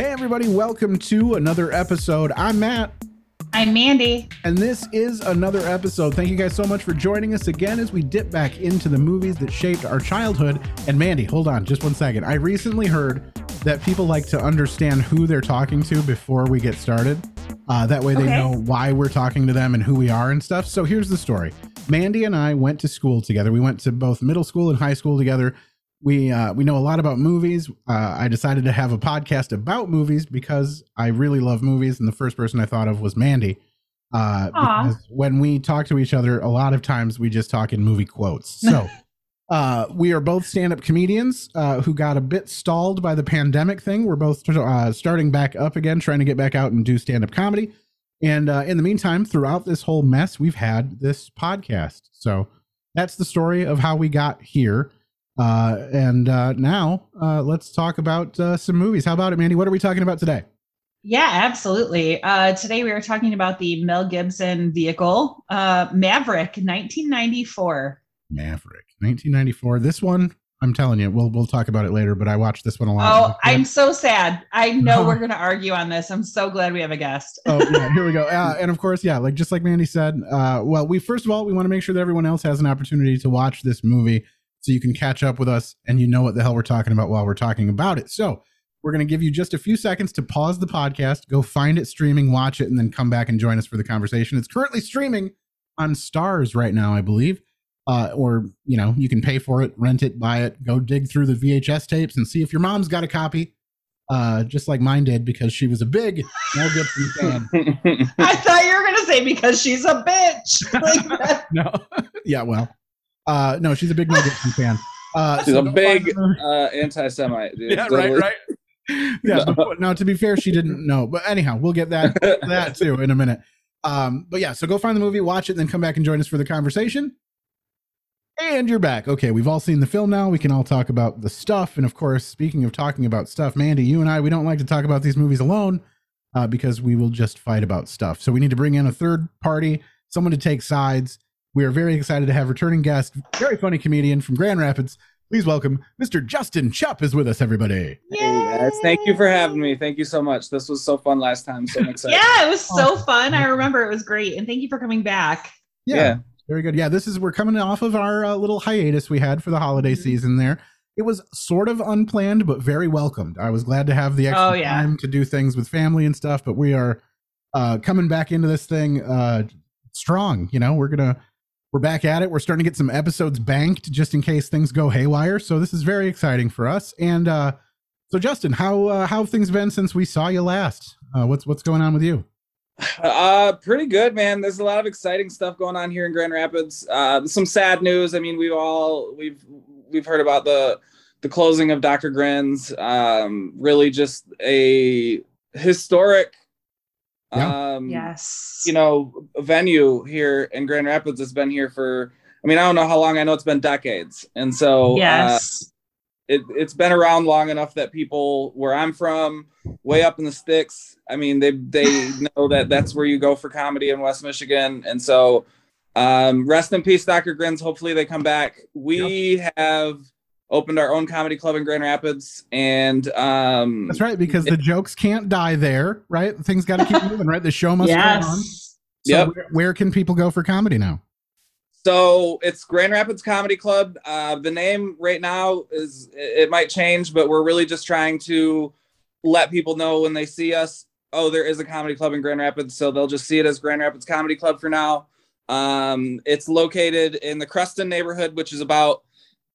Hey, everybody, welcome to another episode. I'm Matt. I'm Mandy. And this is another episode. Thank you guys so much for joining us again as we dip back into the movies that shaped our childhood. And Mandy, hold on just one second. I recently heard that people like to understand who they're talking to before we get started. Uh, that way they Okay. know why we're talking to them and who we are and stuff. So here's the story Mandy and I went to school together. We went to both middle school and high school together. We uh, we know a lot about movies. Uh, I decided to have a podcast about movies because I really love movies, and the first person I thought of was Mandy. Uh, because when we talk to each other, a lot of times we just talk in movie quotes. So uh, we are both stand-up comedians uh, who got a bit stalled by the pandemic thing. We're both uh, starting back up again, trying to get back out and do stand-up comedy. And uh, in the meantime, throughout this whole mess, we've had this podcast. So that's the story of how we got here. Uh, and uh, now uh, let's talk about uh, some movies. How about it, Mandy? What are we talking about today? Yeah, absolutely. Uh, today we are talking about the Mel Gibson vehicle, uh, Maverick, 1994. Maverick, 1994. This one, I'm telling you, we'll we'll talk about it later. But I watched this one a lot. Oh, I'm so sad. I know we're going to argue on this. I'm so glad we have a guest. oh yeah here we go uh, and of course yeah like just like mandy said uh, well we first of all we want to make sure that everyone else has an opportunity to watch this movie so you can catch up with us and you know what the hell we're talking about while we're talking about it so we're going to give you just a few seconds to pause the podcast go find it streaming watch it and then come back and join us for the conversation it's currently streaming on stars right now i believe uh, or you know you can pay for it rent it buy it go dig through the vhs tapes and see if your mom's got a copy uh, just like mine did because she was a big Mel Gibson fan. I thought you were going to say because she's a bitch. Like that. no. yeah, well. Uh no, she's a big Mel Gibson fan. Uh She's so a big uh, anti-Semite. Dude. Yeah, right, Totally. right. Yeah, but, now to be fair, she didn't know. But anyhow, we'll get that that too in a minute. Um, but yeah, so go find the movie, watch it, and then come back and join us for the conversation. And you're back. Okay, we've all seen the film now. We can all talk about the stuff. And of course, speaking of talking about stuff, Mandy, you and I, we don't like to talk about these movies alone uh, because we will just fight about stuff. So we need to bring in a third party, someone to take sides. We are very excited to have returning guest, very funny comedian from Grand Rapids. Please welcome Mr. Justin Chupp is with us, everybody. Hey guys, thank you for having me. Thank you so much. This was so fun last time. So I'm excited. Yeah, it was so fun. I remember it was great. And thank you for coming back. Yeah, Yeah. very good. Yeah, this is we're coming off of our uh, little hiatus we had for the holiday Mhm. season. There, it was sort of unplanned, but very welcomed. I was glad to have the extra Oh, yeah. time to do things with family and stuff. But we are uh, coming back into this thing uh, strong. You know, we're gonna we're back at it. We're starting to get some episodes banked just in case things go haywire. So this is very exciting for us. And uh, so, Justin, how uh, how have things been since we saw you last? Uh, what's what's going on with you? Uh, pretty good, man. There's a lot of exciting stuff going on here in Grand Rapids. Uh, some sad news. I mean, we've all we've we've heard about the the closing of Dr. Grins. Um, really, just a historic, Yeah. um, Yes. you know, venue here in Grand Rapids. has been here for. I mean, I don't know how long. I know it's been decades, and so uh, yes. it, it's been around long enough that people where I'm from, way up in the sticks, I mean, they they know that that's where you go for comedy in West Michigan, and so um, rest in peace, Dr. Grins. Hopefully they come back. We have opened our own comedy club in Grand Rapids, and um, That's right, because the jokes can't die there, right? Things got to keep moving, right? The show must go on. So Yep. where, where can people go for comedy now? So it's Grand Rapids Comedy Club. Uh, the name right now is it might change, but we're really just trying to let people know when they see us. Oh, there is a comedy club in Grand Rapids, so they'll just see it as Grand Rapids Comedy Club for now. Um, it's located in the Creston neighborhood, which is about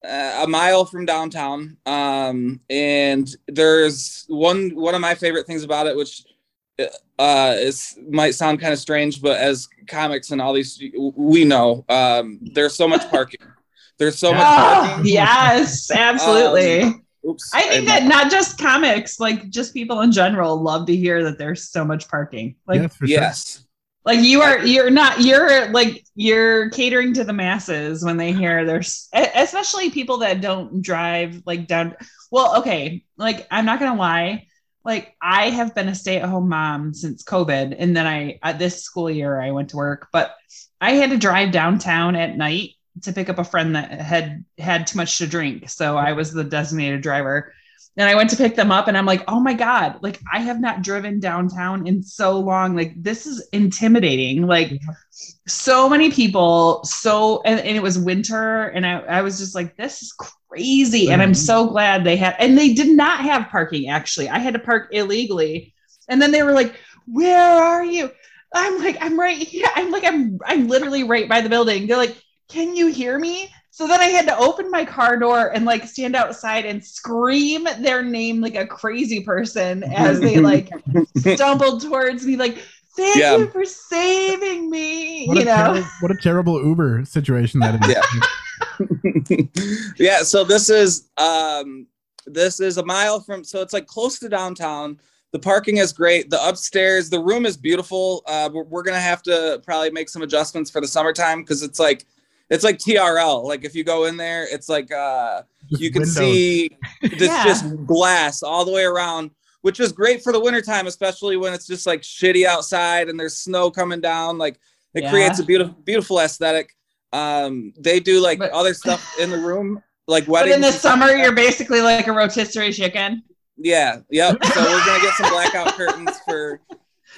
a mile from downtown. Um, and there's one one of my favorite things about it, which uh is might sound kind of strange but as comics and all these we know um there's so much parking there's so much Oh, parking yes, absolutely. oops I think that not just comics, like just people in general love to hear that there's so much parking. Like yes, for yes like you are you're not you're like you're catering to the masses when they hear there's especially people that don't drive like down well okay like i'm not gonna lie. Like i have been a stay-at-home mom since covid and then i uh, this school year i went to work but i had to drive downtown at night to pick up a friend that had had too much to drink so i was the designated driver and I went to pick them up and I'm like, oh my God, like I have not driven downtown in so long. Like this is intimidating. Like so many people, so and, and it was winter, and I, I was just like, this is crazy. And I'm mm-hmm. so glad they had and they did not have parking actually. I had to park illegally. And then they were like, Where are you? I'm like, I'm right here. I'm like, I'm I'm literally right by the building. They're like, Can you hear me? So then I had to open my car door and like stand outside and scream their name like a crazy person as they like stumbled towards me, like, thank Yeah. you for saving me. What, you know, terri- what a terrible Uber situation that is. Yeah. yeah so this is um this is a mile from so it's like close to downtown the parking is great the upstairs the room is beautiful uh we're, we're gonna have to probably make some adjustments for the summertime because it's like it's like trl like if you go in there it's like uh Just you can windows. see this Yeah. just glass all the way around which is great for the wintertime especially when it's just like shitty outside and there's snow coming down like it Yeah. creates a beautiful beautiful aesthetic um they do like But- other stuff in the room like weddings. but in the summer, like you're basically like a rotisserie chicken. yeah yep so we're gonna get some blackout curtains for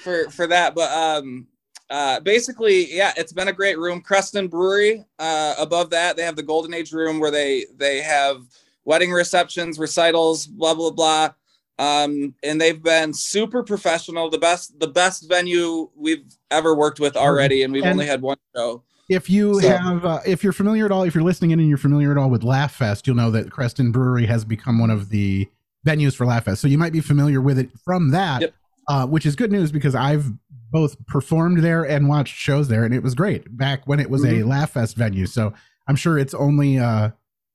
for for that but um uh basically yeah it's been a great room creston brewery uh above that they have the golden age room where they they have wedding receptions recitals blah blah blah um and they've been super professional the best the best venue we've ever worked with already and we've And- only had one show If you So- have, uh, if you're familiar at all, if you're listening in and you're familiar at all with Laugh Fest, you'll know that Creston Brewery has become one of the venues for Laugh Fest. So you might be familiar with it from that, Yep. Uh, which is good news because I've both performed there and watched shows there, and it was great back when it was a Mm-hmm. Laugh Fest venue. So I'm sure it's only uh,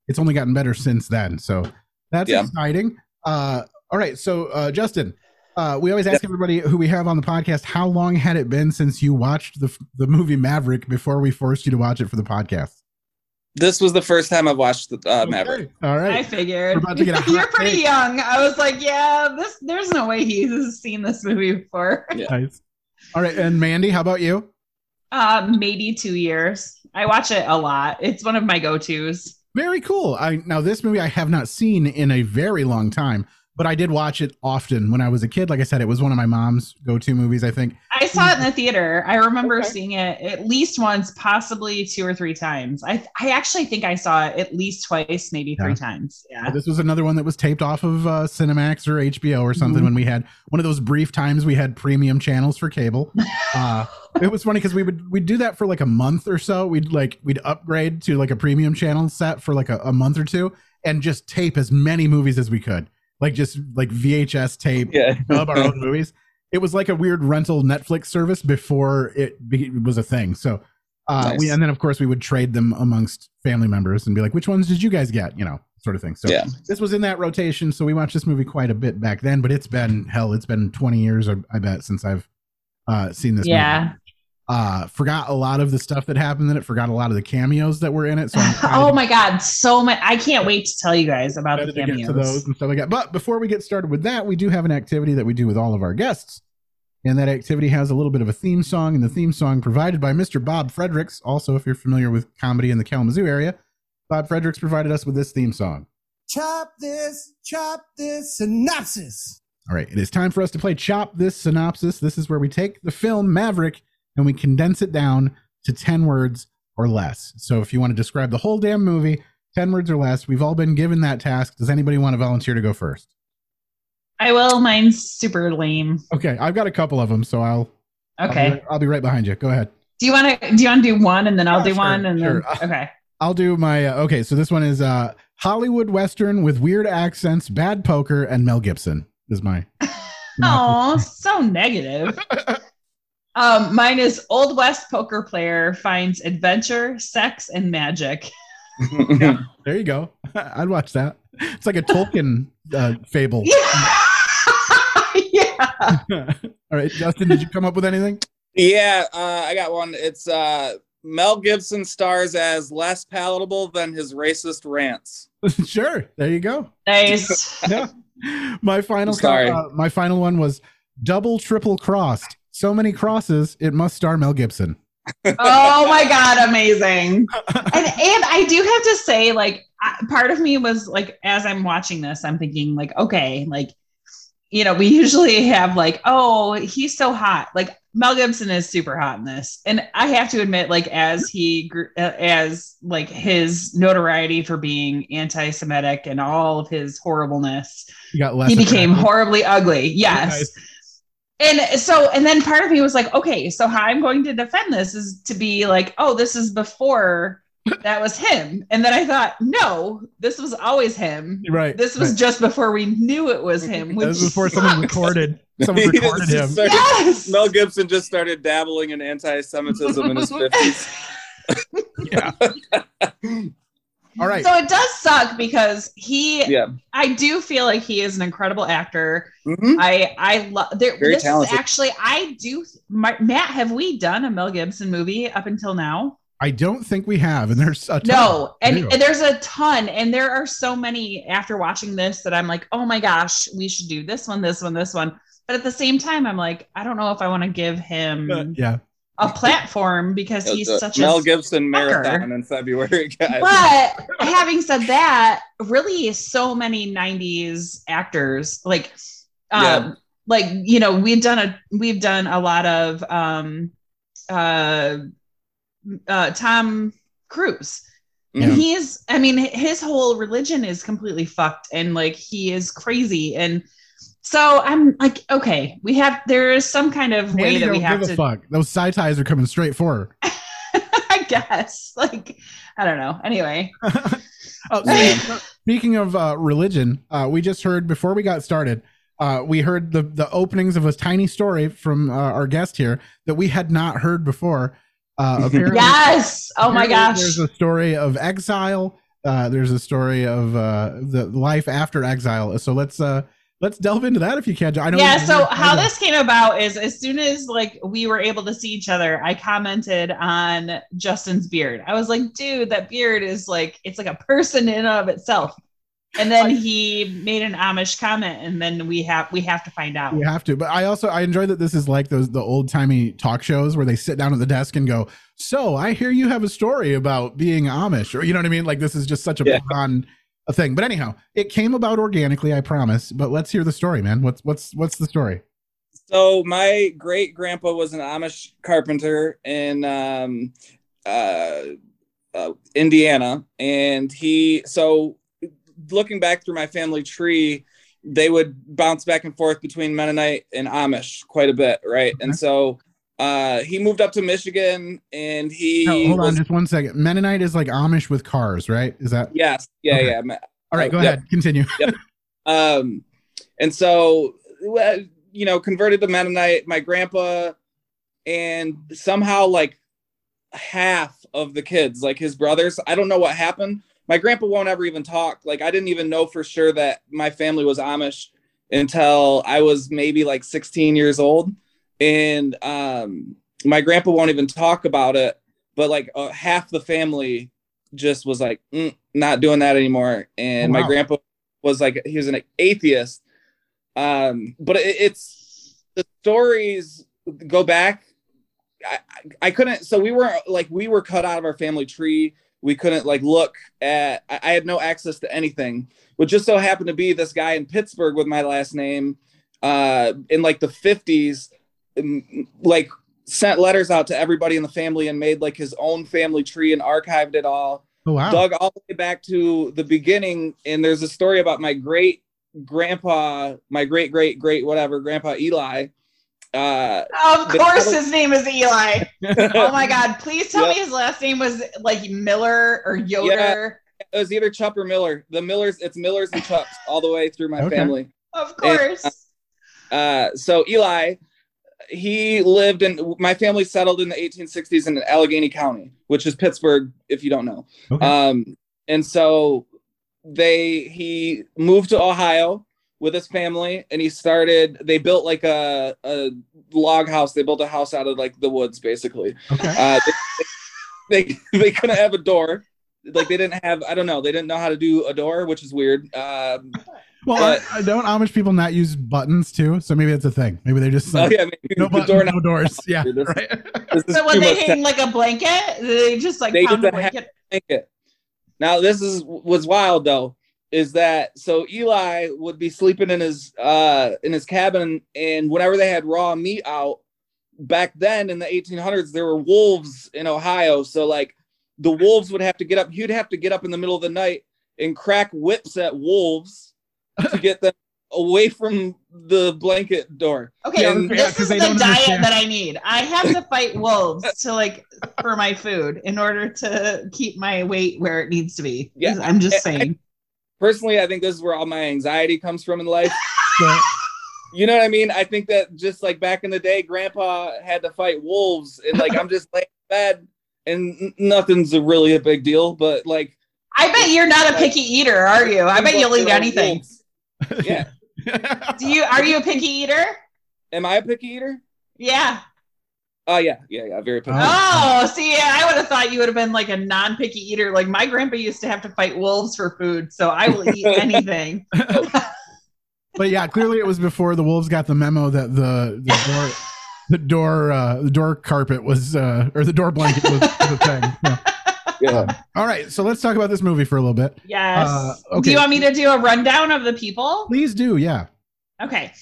it's only gotten better since then. So that's Yeah. exciting. Uh, all right, so uh, Justin, uh, we always ask everybody who we have on the podcast how long had it been since you watched the the movie Maverick before we forced you to watch it for the podcast. This was the first time i've watched the uh, maverick Okay, All I figured about to get a hot you're pretty take. young. I was like, yeah, this there's no way he's seen this movie before. Nice. All right, and Mandy, how about you? Uh, maybe two years. I watch it a lot. It's one of my go-tos. Very cool. I now this movie I have not seen in a very long time, but I did watch it often when I was a kid. Like I said, it was one of my mom's go-to movies. I think. I saw it in the theater. I remember Okay. seeing it at least once, possibly two or three times. I I actually think I saw it at least twice, maybe three times. Yeah. This was another one that was taped off of uh, Cinemax or HBO or something Mhm. when we had one of those brief times we had premium channels for cable. Uh, it was funny because we would we'd do that for like a month or so. We'd like we'd upgrade to like a premium channel set for like a, a month or two and just tape as many movies as we could. Like just like VHS tape yeah of our own movies. It was like a weird rental Netflix service before it be, was a thing. So, uh, Nice. we and then of course we would trade them amongst family members and be like, which ones did you guys get? You know, sort of thing. So Yeah. this was in that rotation. So we watched this movie quite a bit back then, but it's been hell, it's been 20 years, I, I bet, since I've uh, seen this. Yeah. movie. Uh, forgot a lot of the stuff that happened in it. Forgot a lot of the cameos that were in it. So I'm oh my god, so much! I can't wait to tell you guys about the excited to to cameos. those and stuff like that. But before we get started with that, we do have an activity that we do with all of our guests. And that activity has a little bit of a theme song, and the theme song provided by Mr. Bob Fredericks. Also, if you're familiar with comedy in the Kalamazoo area, Bob Fredericks provided us with this theme song. Chop this, chop this synopsis. All right, it is time for us to play Chop This Synopsis. This is where we take the film Maverick and we condense it down to 10 words or less. So if you want to describe the whole damn movie, 10 words or less, we've all been given that task. Does anybody want to volunteer to go first? I will. Mine's super lame. Okay, I've got a couple of them, so I'll I'll be Okay. right- I'll be right behind you. Go ahead. Do you want to? Do you want to do one and then I'll Yeah, do sure, one and sure. then okay. I'll do my uh, okay. So this one is uh Hollywood Western with weird accents, bad poker, and Mel Gibson is my. Oh, so negative. Um, mine is Old West poker player finds adventure, sex, and magic. yeah, There you go. I'd watch that. It's like a Tolkien uh, fable. Yeah. yeah. All right, Justin, did you come up with anything? Yeah, uh, I got one. It's uh, Mel Gibson stars as less palatable than his racist rants. sure. There you go. Nice. Yeah. My final Sorry. uh, my final one was double triple crossed. So many crosses, it must star Mel Gibson. Oh my god, amazing. And and I do have to say, like, part of me was like, as I'm watching this, I'm thinking like, okay, like, you know, we usually have like, oh, he's so hot. Like Mel Gibson is super hot in this, and I have to admit, like, as he grew, uh, as like his notoriety for being anti-Semitic and all of his horribleness, You got less. he became horribly ugly. Yes. Nice. And so, and then part of me was like, okay, so how I'm going to defend this is to be like, oh, this is before that was him. And then I thought, no, this was always him. Right. This was right. just before we knew it was him. That Which was before someone recorded. Someone recorded just him. started- Yes. Mel Gibson just started dabbling in anti-Semitism in his fifties. Yeah. All right. So it does suck because he, Yeah. I do feel like he is an incredible actor. Mhm. I I love there. Very this talented. is actually I do. My, Matt, have we done a Mel Gibson movie up until now? I don't think we have, and there's a ton. No, and, and there's a ton, and there are so many after watching this that I'm like, oh my gosh, we should do this one, this one, this one. But at the same time, I'm like, I don't know if I want to give him yeah. A platform because he's The such Mel a. Mel Gibson marathon in February, guys. But having said that, really, so many '90s actors, like, um, Yeah. like you know, we've done a we've done a lot of um, uh, uh, Tom Cruise. Mhm. and he's i mean his whole religion is completely fucked and like he is crazy and so i'm like okay we have there is some kind of way Mandy that we have give to a fuck. Those side ties are coming straight for her. i guess like i don't know anyway Oh, speaking, speaking of uh, religion, uh, we just heard before we got started. Uh, we heard the the openings of a tiny story from uh, our guest here that we had not heard before. Uh, apparently, yes oh my gosh There's a story of exile. Uh, there's a story of uh, the life after exile. So let's uh, let's delve into that if you can. I know. yeah so how this came about is as soon as like we were able to see each other i commented on justin's beard i was like dude that beard is like it's like a person in and of itself and then he made an amish comment and then we have we have to find out You have to, but I also I enjoy that this is like those the old timey talk shows where they sit down at the desk and go, "So I hear you have a story about being Amish," or you know what I mean? Like this is just such a Yeah. fun a thing. But anyhow, it came about organically, I promise. But let's hear the story, man. What's what's what's the story? So my great grandpa was an Amish carpenter in um, uh, uh, Indiana, and he so looking back through my family tree, they would bounce back and forth between Mennonite and Amish quite a bit, right? Okay. And so uh, he moved up to Michigan, and he No, hold was on, just one second. Mennonite is like Amish with cars, right? Is that yes, yeah, Okay. yeah. all right? Go yep. ahead, continue. Um, and so, you know, converted to Mennonite, my grandpa, and somehow like half of the kids, like his brothers, I don't know what happened. My grandpa won't ever even talk. Like, I didn't even know for sure that my family was Amish until I was maybe like 16 years old. And um, my grandpa won't even talk about it, but like uh, half the family just was like, "Mm, not doing that anymore. And Oh, wow. my grandpa was like he was an atheist um but it, it's the stories go back I, I couldn't so we were like we were cut out of our family tree we couldn't like look at I, I had no access to anything but just so happened to be this guy in pittsburgh with my last name uh in like the 50s um, like sent letters out to everybody in the family and made like his own family tree and archived it all Oh wow. dug all the way back to the beginning and there's a story about my great grandpa my great great great whatever grandpa eli uh Of course, probably- his name is Eli. Oh my God! Please tell Yep. me his last name was like Miller or Yoder. it was either chup or miller the millers it's millers and chups all the way through my Okay. family Of course. uh so eli he lived in my family settled in the 1860s in allegheny county which is pittsburgh if you don't know Okay. Um, and so they he moved to Ohio with his family, and he started. They built like a a log house. They built a house out of like the woods, basically. okay. Uh, they, they they couldn't have a door. Like they didn't have. I don't know. They didn't know how to do a door, which is weird. Um, Well, but- I, I don't Amish people not use buttons too, so maybe that's a thing. Maybe they're just oh yeah, maybe no buttons, door no doors. Yeah, this- right. This So when they much hang like a blanket, they just like They pound the just have- blanket. blanket. Now this is was wild though, is that so Eli would be sleeping in his uh in his cabin, and whenever they had raw meat out back then in the 1800s, there were wolves in Ohio. So like the wolves would have to get up. He'd have to get up in the middle of the night and crack whips at wolves to get them away from the blanket door. Okay, Yeah, this yeah, 'cause is the diet understand. that I need. I have to fight wolves to like for my food in order to keep my weight where it needs to be. Yeah. I'm just saying. Personally, I think this is where all my anxiety comes from in life. So- You know what I mean? I think that just like back in the day, Grandpa had to fight wolves, and like I'm just laying in bed, and nothing's a really a big deal. But like, I bet you're not a picky eater, are you? I bet you'll eat anything. Wolves. Yeah. Do you are you a picky eater? Am I a picky eater? Yeah. Oh yeah, yeah, yeah. Very picky. Oh. Oh, see, I would have thought you would have been like a non-picky eater. Like my grandpa used to have to fight wolves for food, so I will eat anything. but yeah, clearly it was before the wolves got the memo that the the door the door uh, the door carpet was uh, or the door blanket was, was a thing. Yeah. Yeah. All right, so let's talk about this movie for a little bit. Yes. Uh, Do you want me to do a rundown of the people? Please do, yeah. Okay.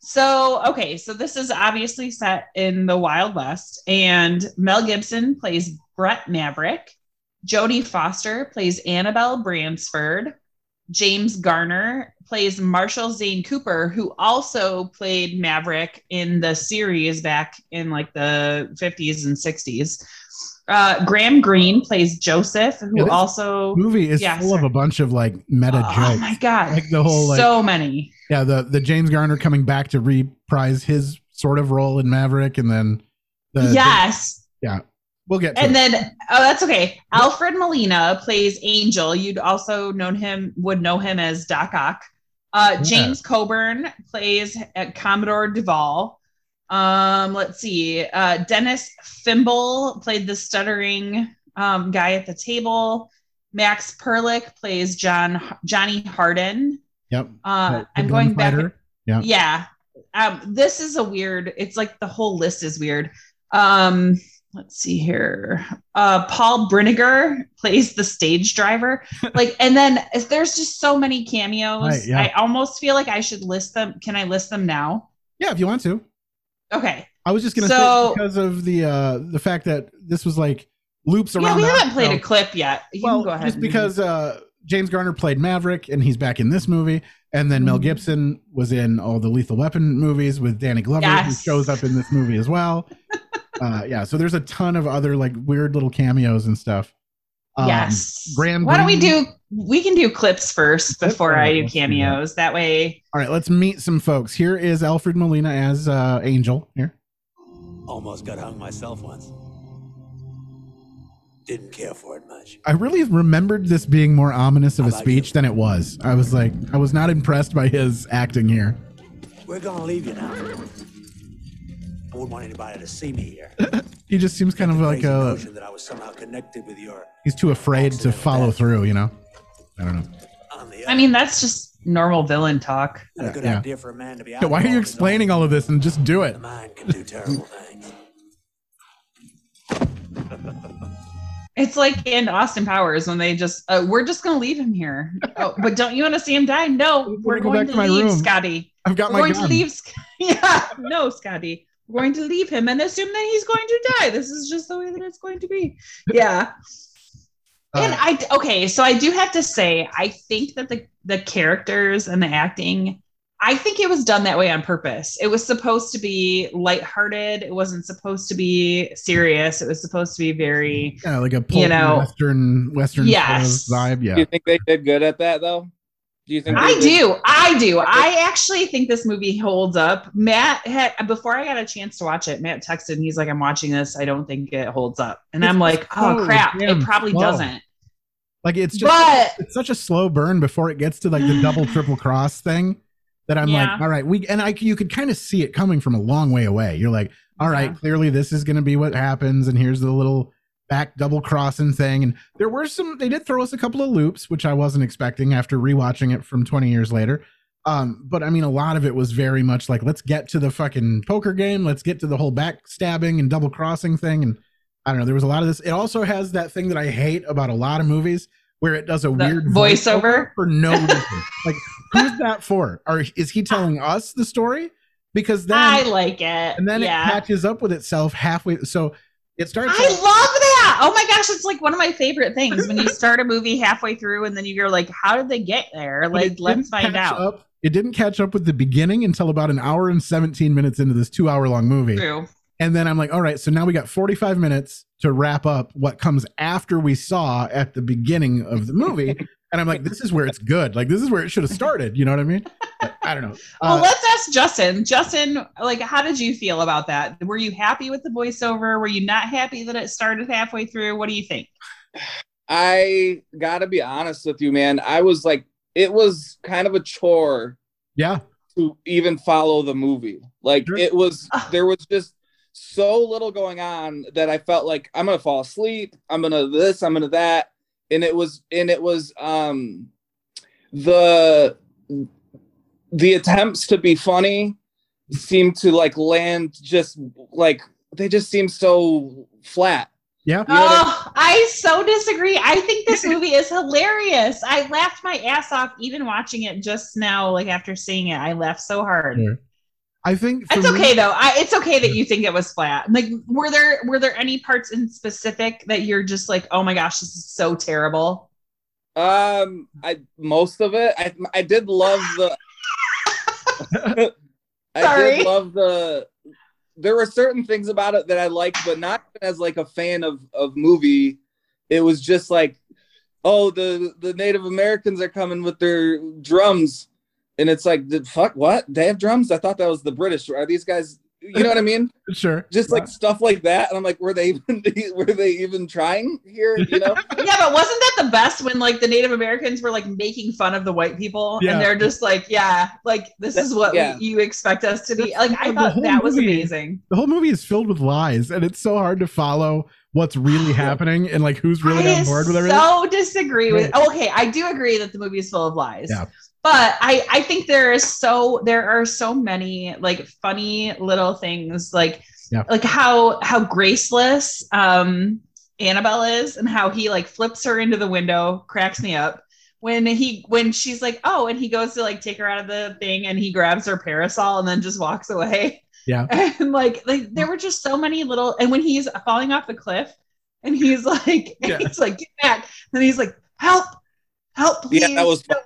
So, okay, so this is obviously set in the Wild West, and Mel Gibson plays Brett Maverick. Jodie Foster plays Annabelle Bransford. James Garner plays Marshall Zane Cooper, who also played Maverick in the series back in like the 50s and 60s. Uh, Graham Greene plays Joseph, who Yeah, also. Movie is Yeah, full of a bunch of like meta Oh jokes. Oh my God. Like the whole, like- so many. Yeah, the the James Garner coming back to reprise his sort of role in Maverick, and then the yes. Yeah. We'll get to and it. then oh that's okay alfred molina plays angel you'd also known him would know him as doc ock uh, Yeah. james coburn plays uh, commodore duval um, let's see uh, dennis fimple played the stuttering um, guy at the table max perlich plays john johnny hardin Yep. uh, i'm going back. Yeah. yeah um this is a weird it's like the whole list is weird um let's see here uh paul Brinegar plays the stage driver like and then there's just so many cameos Right, yeah. i almost feel like i should list them can i list them now Yeah, if you want to. Okay I was just gonna So- say because of the uh the fact that this was like loops around. yeah we haven't played a clip yet you well, can go ahead just because uh, James Garner played Maverick and he's back in this movie, and then Mel Mhm. Gibson was in all the Lethal Weapon movies with Danny Glover, who shows up in this movie as well. uh, yeah, so there's a ton of other like weird little cameos and stuff. Um, yes Graham why don't we do we can do clips first before All i do let's that. cameos that way All right, let's meet some folks. Here is Alfred Molina as uh, Angel. Here, Almost got hung myself once. Didn't care for it much. I really remembered this being more ominous of a speech you? than it was. I was like, I was not impressed by his acting here. We're gonna leave you now. I wouldn't want anybody to see me here. He just seems kind of like a. that I was somehow connected with your. He's too afraid to follow death. through. You know. I don't know. I mean that's just normal villain talk Not a good yeah. idea for a man to be. Yeah, why are you explaining all of this and just do it? The mind can do terrible things. It's like in Austin Powers when they just uh, we're just gonna leave him here. Oh, but don't you want to see him die? No, we're gonna go going back to to my leave room. Scotty. I've got We're my going gun. to leave. Sc- Yeah, no, Scotty. We're going to leave him and assume that he's going to die. This is just the way that it's going to be. Yeah. And Uh, I okay, so I do have to say, I think that the the characters and the acting, I think it was done that way on purpose. It was supposed to be lighthearted. It wasn't supposed to be serious. It was supposed to be very yeah, like a you know- western western sort of Yes. vibe. Do you think they did good at that though? Do you think I did- do. I do. I actually think this movie holds up. Matt had before I got a chance to watch it, Matt texted and he's like, I'm watching this. I don't think it holds up. And I'm It's like, oh crap, damn it probably slow. doesn't. Like it's just But it's such a slow burn before it gets to like the double triple cross thing that I'm Yeah. like, all right, we and I you could kind of see it coming from a long way away. You're like, all right, Yeah. clearly this is going to be what happens, and here's the little back double crossing thing. And there were some they did throw us a couple of loops, which I wasn't expecting after rewatching it from 20 years later. Um, but I mean, a lot of it was very much like, let's get to the fucking poker game, let's get to the whole backstabbing and double crossing thing, and I don't know. There was a lot of this. It also has that thing that I hate about a lot of movies where it does a The weird voiceover? for no reason. like, who's that for? Or is he telling us the story? Because then I like it. and then yeah. it catches up with itself halfway. So it starts. I love that. Oh my gosh, it's like one of my favorite things when you start a movie halfway through and then you're like, how did they get there? Like, let's find out. Up, it didn't catch up with the beginning until about an hour and 17 minutes into this two hour long movie. True. And then I'm like, all right, so now we got 45 minutes to wrap up what comes after we saw at the beginning of the movie. and I'm like, this is where it's good. Like, this is where it should have started. You know what I mean? But I don't know. Well, Uh, let's ask Justin. Justin, like, how did you feel about that? Were you happy with the voiceover? Were you not happy that it started halfway through? What do you think? I gotta be honest with you, man. I was like, it was kind of a chore yeah. to even follow the movie. Like Sure. it was there was just so little going on that I felt like I'm gonna fall asleep, I'm gonna this, I'm gonna that. And it was and it was um the the attempts to be funny seem to like land just like they just seem so flat. Yeah. You know what I- oh, I so disagree. I think this movie is hilarious. I laughed my ass off even watching it just now, like after seeing it. I laughed so hard. Yeah. I think for It's me- okay though. I, it's okay that you think it was flat. Like, were there were there any parts in specific that you're just like, oh my gosh, this is so terrible? Um, I most of it. I I did love the. I Sorry. did love the. There were certain things about it that I liked, but not as like a fan of of movie. It was just like, oh, the the Native Americans are coming with their drums, and it's like, the fuck, what? They have drums? I thought that was the British. Are these guys? You know what I mean? Sure. Just like stuff like that, and I'm like, were they even were they even trying here? You know? Yeah, but wasn't that the best when like the Native Americans were like making fun of the white people Yeah. and they're just like, yeah, like this is what Yeah. you expect us to be. Like I thought whole that was movie- amazing. the whole movie is filled with lies, and it's so hard to follow what's really happening and like who's really I on board with everything. so disagree with. Okay, I do agree that the movie is full of lies. Yeah. But I I think there is so there are so many like funny little things like Yeah. like how how graceless um Annabelle is and how he like flips her into the window cracks me up when he when she's like oh and he goes to like take her out of the thing and he grabs her parasol and then just walks away Yeah. and like like there were just so many little and when he's falling off the cliff and he's like Yeah. he's like get back and he's like help help please Yeah, that was fun.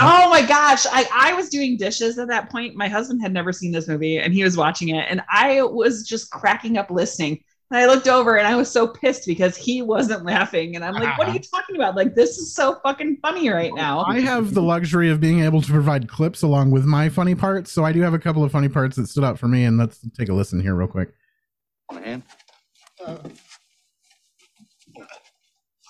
Oh my gosh. I, I was doing dishes at that point. My husband had never seen this movie and he was watching it and i was just cracking up listening. And i looked over and i was so pissed because he wasn't laughing and i'm like what are you talking about? Like this is so fucking funny right now. I have the luxury of being able to provide clips along with my funny parts, so I do have a couple of funny parts that stood out for me, and let's take a listen here real quick. Man. Uh,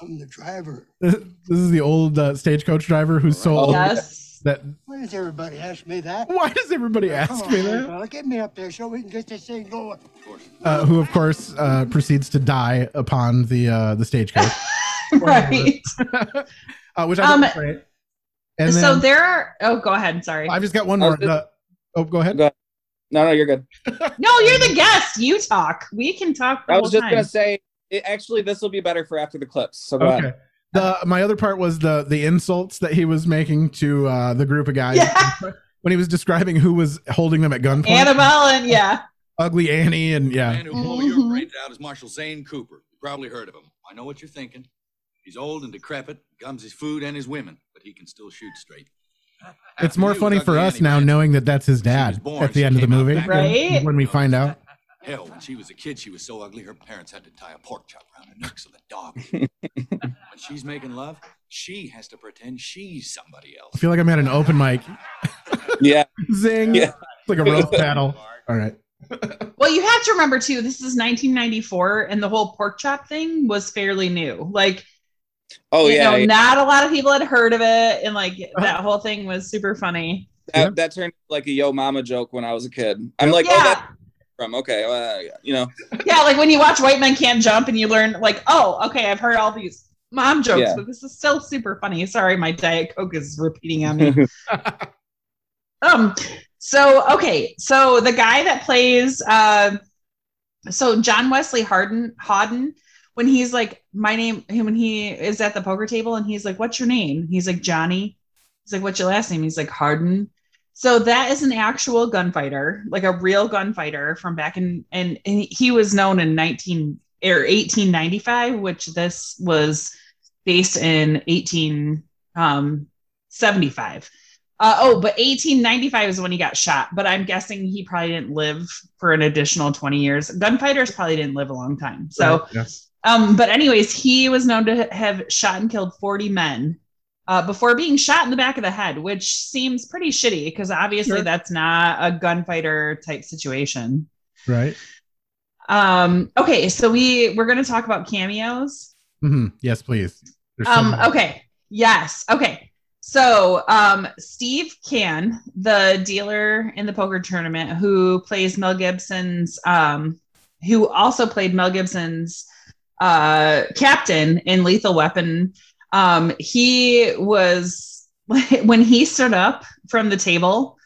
I'm the driver. This is the old uh, stagecoach driver who's so old yes that. Why does everybody ask me that? Why does everybody ask Come me that? fella, get me up there so we can get this thing going. Uh, who, of course, uh, proceeds to die upon the uh, the stagecoach, right uh, which I thought Um, was great. And so then there are oh go ahead sorry I've just got one more. just- Uh, oh, go ahead. Go No, no, you're good. no you're the guest you talk we can talk the I whole was just time gonna say, it, actually, this will be better for after the clips. So go Okay. ahead. The my other part was the the insults that he was making to uh, the group of guys Yeah. when he was describing who was holding them at gunpoint. annabelle and yeah Ugly Annie, and The yeah, man who pulled Mhm. your brains out is Marshal Zane Cooper. You probably heard of him. I know what you're thinking. He's old and decrepit, gums his food and his women, but he can still shoot straight. it's more you, funny for us Annie now ran. knowing that that's his dad born, at the end of the movie. Right. When we find out. Hell, when she was a kid, she was so ugly her parents had to tie a pork chop around her neck so the dog. when she's making love, she has to pretend she's somebody else. I feel like I'm at an open mic. Yeah, Zing! Yeah. It's like a roast battle. All right. Well, you have to remember too, this is 1994, and the whole pork chop thing was fairly new. Like, Oh you yeah, know, yeah. not a lot of people had heard of it, and like that whole thing was super funny. that, Yeah. that turned like a yo mama joke when I was a kid. I'm like, oh, yeah, that's from okay, uh, you know, yeah, like when you watch White Men Can't Jump, and you learn like, oh, okay, I've heard all these mom jokes, Yeah. but this is still super funny. Sorry, my diet coke is repeating on me. um so okay so the guy that plays uh so john wesley hardin hawden when he's like my name when he is at the poker table and he's like, What's your name? He's like, Johnny. He's like, What's your last name? He's like, Hardin. So that is an actual gunfighter, like a real gunfighter from back in and, and he was known in 19 or 1895, which this was based in 1875. Uh, oh, but 1895 is when he got shot. But I'm guessing he probably didn't live for an additional 20 years. Gunfighters probably didn't live a long time. So, Right, yeah. um, but anyways, he was known to have shot and killed 40 men uh, before being shot in the back of the head, which seems pretty shitty because obviously Sure. that's not a gunfighter type situation. Right. Um, okay, so we we're gonna talk about cameos. hmm Yes, please. There's Um, okay. Yes. Okay. So, um, Steve Kahan, the dealer in the poker tournament, who plays Mel Gibson's, um, who also played Mel Gibson's uh, captain in Lethal Weapon. Um, he was when he stood up from the table,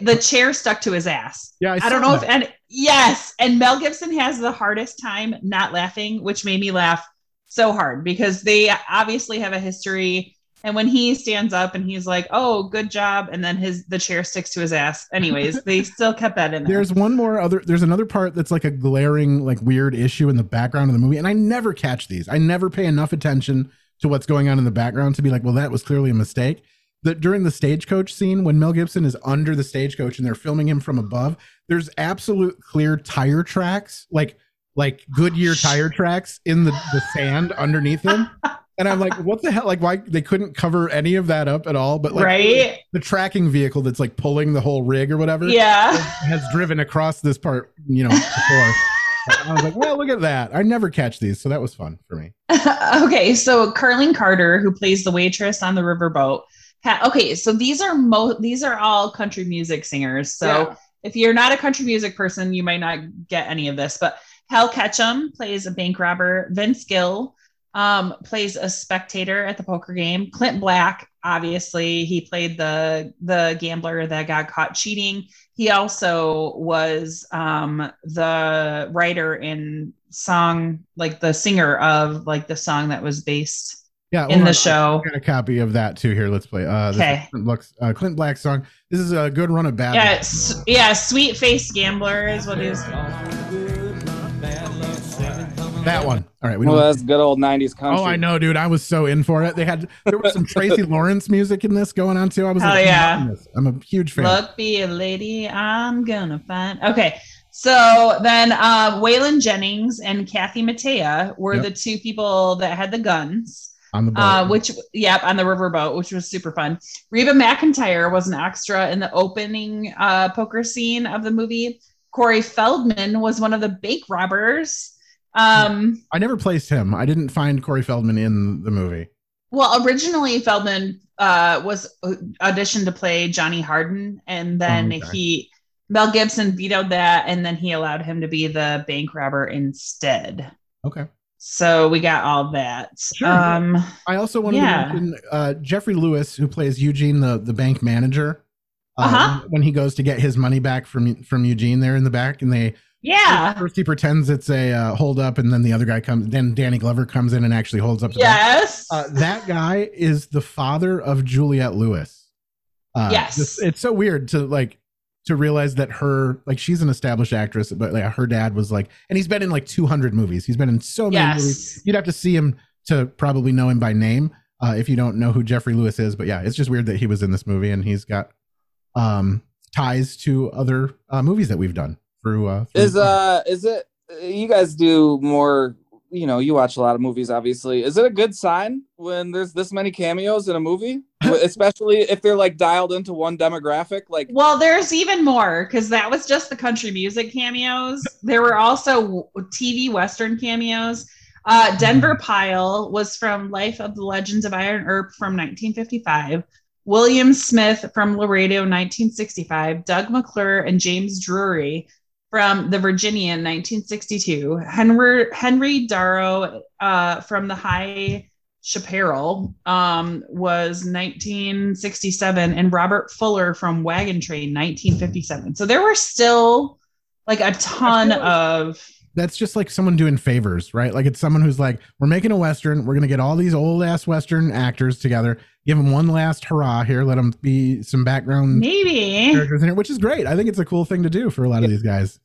the chair stuck to his ass. Yeah, I, I, don't know if and yes, and Mel Gibson has the hardest time not laughing, which made me laugh so hard because they obviously have a history. And when he stands up and he's like, "Oh, good job," and then his the chair sticks to his ass. Anyways, they still kept that in there. There's one more other. There's another part that's like a glaring, like weird issue in the background of the movie, and I never catch these. I never pay enough attention to what's going on in the background to be like, well, that was clearly a mistake. That during the stagecoach scene, when Mel Gibson is under the stagecoach and they're filming him from above, there's absolute clear tire tracks, like like Goodyear tire tracks in the, the sand underneath him. And I'm like, what the hell? Like, why they couldn't cover any of that up at all? But like, right? the tracking vehicle that's like pulling the whole rig or whatever Yeah. has driven across this part, you know, before. I was like, well, look at that. I never catch these, so that was fun for me. okay, so Carlene Carter, who plays the waitress on the riverboat. Ha- okay, so these are mo these are all country music singers. So Yeah. if you're not a country music person, you might not get any of this. But Hal Ketchum plays a bank robber. Vince Gill um, plays a spectator at the poker game. Clint Black, obviously, he played the the gambler that got caught cheating. He also was um, the writer in song, like the singer of like the song that was based Yeah, in hold the on. show. I got a copy of that too. Here, let's play. Uh, Okay. Clint Black's, uh, Clint Black song. This is a good run of bad. Yeah, yeah, sweet face gambler is what it is. That one. All right, we Well, don't. that's good old '90s country. Oh, I know, dude. I was so in for it. They had there was some Tracy Lawrence music in this going on too. I was Hell like, yeah. I'm. I'm a huge fan. Look, be a lady, I'm gonna find. Okay, so then uh, Waylon Jennings and Kathy Mattea were Yep. the two people that had the guns. on the boat. Uh, which, yep, on the riverboat, which was super fun. Reba McEntire was an extra in the opening uh, poker scene of the movie. Corey Feldman was one of the bank robbers. Um, I never placed him. I didn't find Corey Feldman in the movie. well, originally Feldman uh, was auditioned to play Johnny Hardin, and then okay. he Mel Gibson vetoed that, and then he allowed him to be the bank robber instead. Okay. So we got all that. Sure. Um, I also wanted Yeah. to mention uh, Geoffrey Lewis, who plays Eugene, the, the bank manager. Uh, Uh-huh. When he goes to get his money back from from Eugene there in the back, and they yeah. first he pretends it's a uh, hold up, and then the other guy comes. Then Danny Glover comes in and actually holds up. Yes. Uh, that guy is the father of Juliette Lewis. Uh, Yes. this- it's so weird to like to realize that her like she's an established actress, but like her dad was like, and he's been in like 200 movies. He's been in so many movies. yes. You'd have to see him to probably know him by name uh, if you don't know who Geoffrey Lewis is. But yeah, it's just weird that he was in this movie and he's got um, ties to other uh, movies that we've done through. Uh, through Is uh is it you guys do more you know, you watch a lot of movies obviously. Is it a good sign when there's this many cameos in a movie? Especially if they're like dialed into one demographic like Well, there's even more because that was just the country music cameos. There were also TV Western cameos. Uh, Denver Pyle was from Life of the Legends of Wyatt Earp from 1955. William Smith from Laredo, 1965. Doug McClure and James Drury from The Virginian, 1962. Henry, Henry Darrow uh, from The High Chaparral um, was 1967, and Robert Fuller from Wagon Train, 1957. So there were still like a ton of that's just like someone doing favors, right? Like it's someone who's like, we're making a western. We're gonna get all these old ass western actors together, give them one last hurrah here, let them be some background Maybe. characters in it, which is great. I think it's a cool thing to do for a lot of these guys.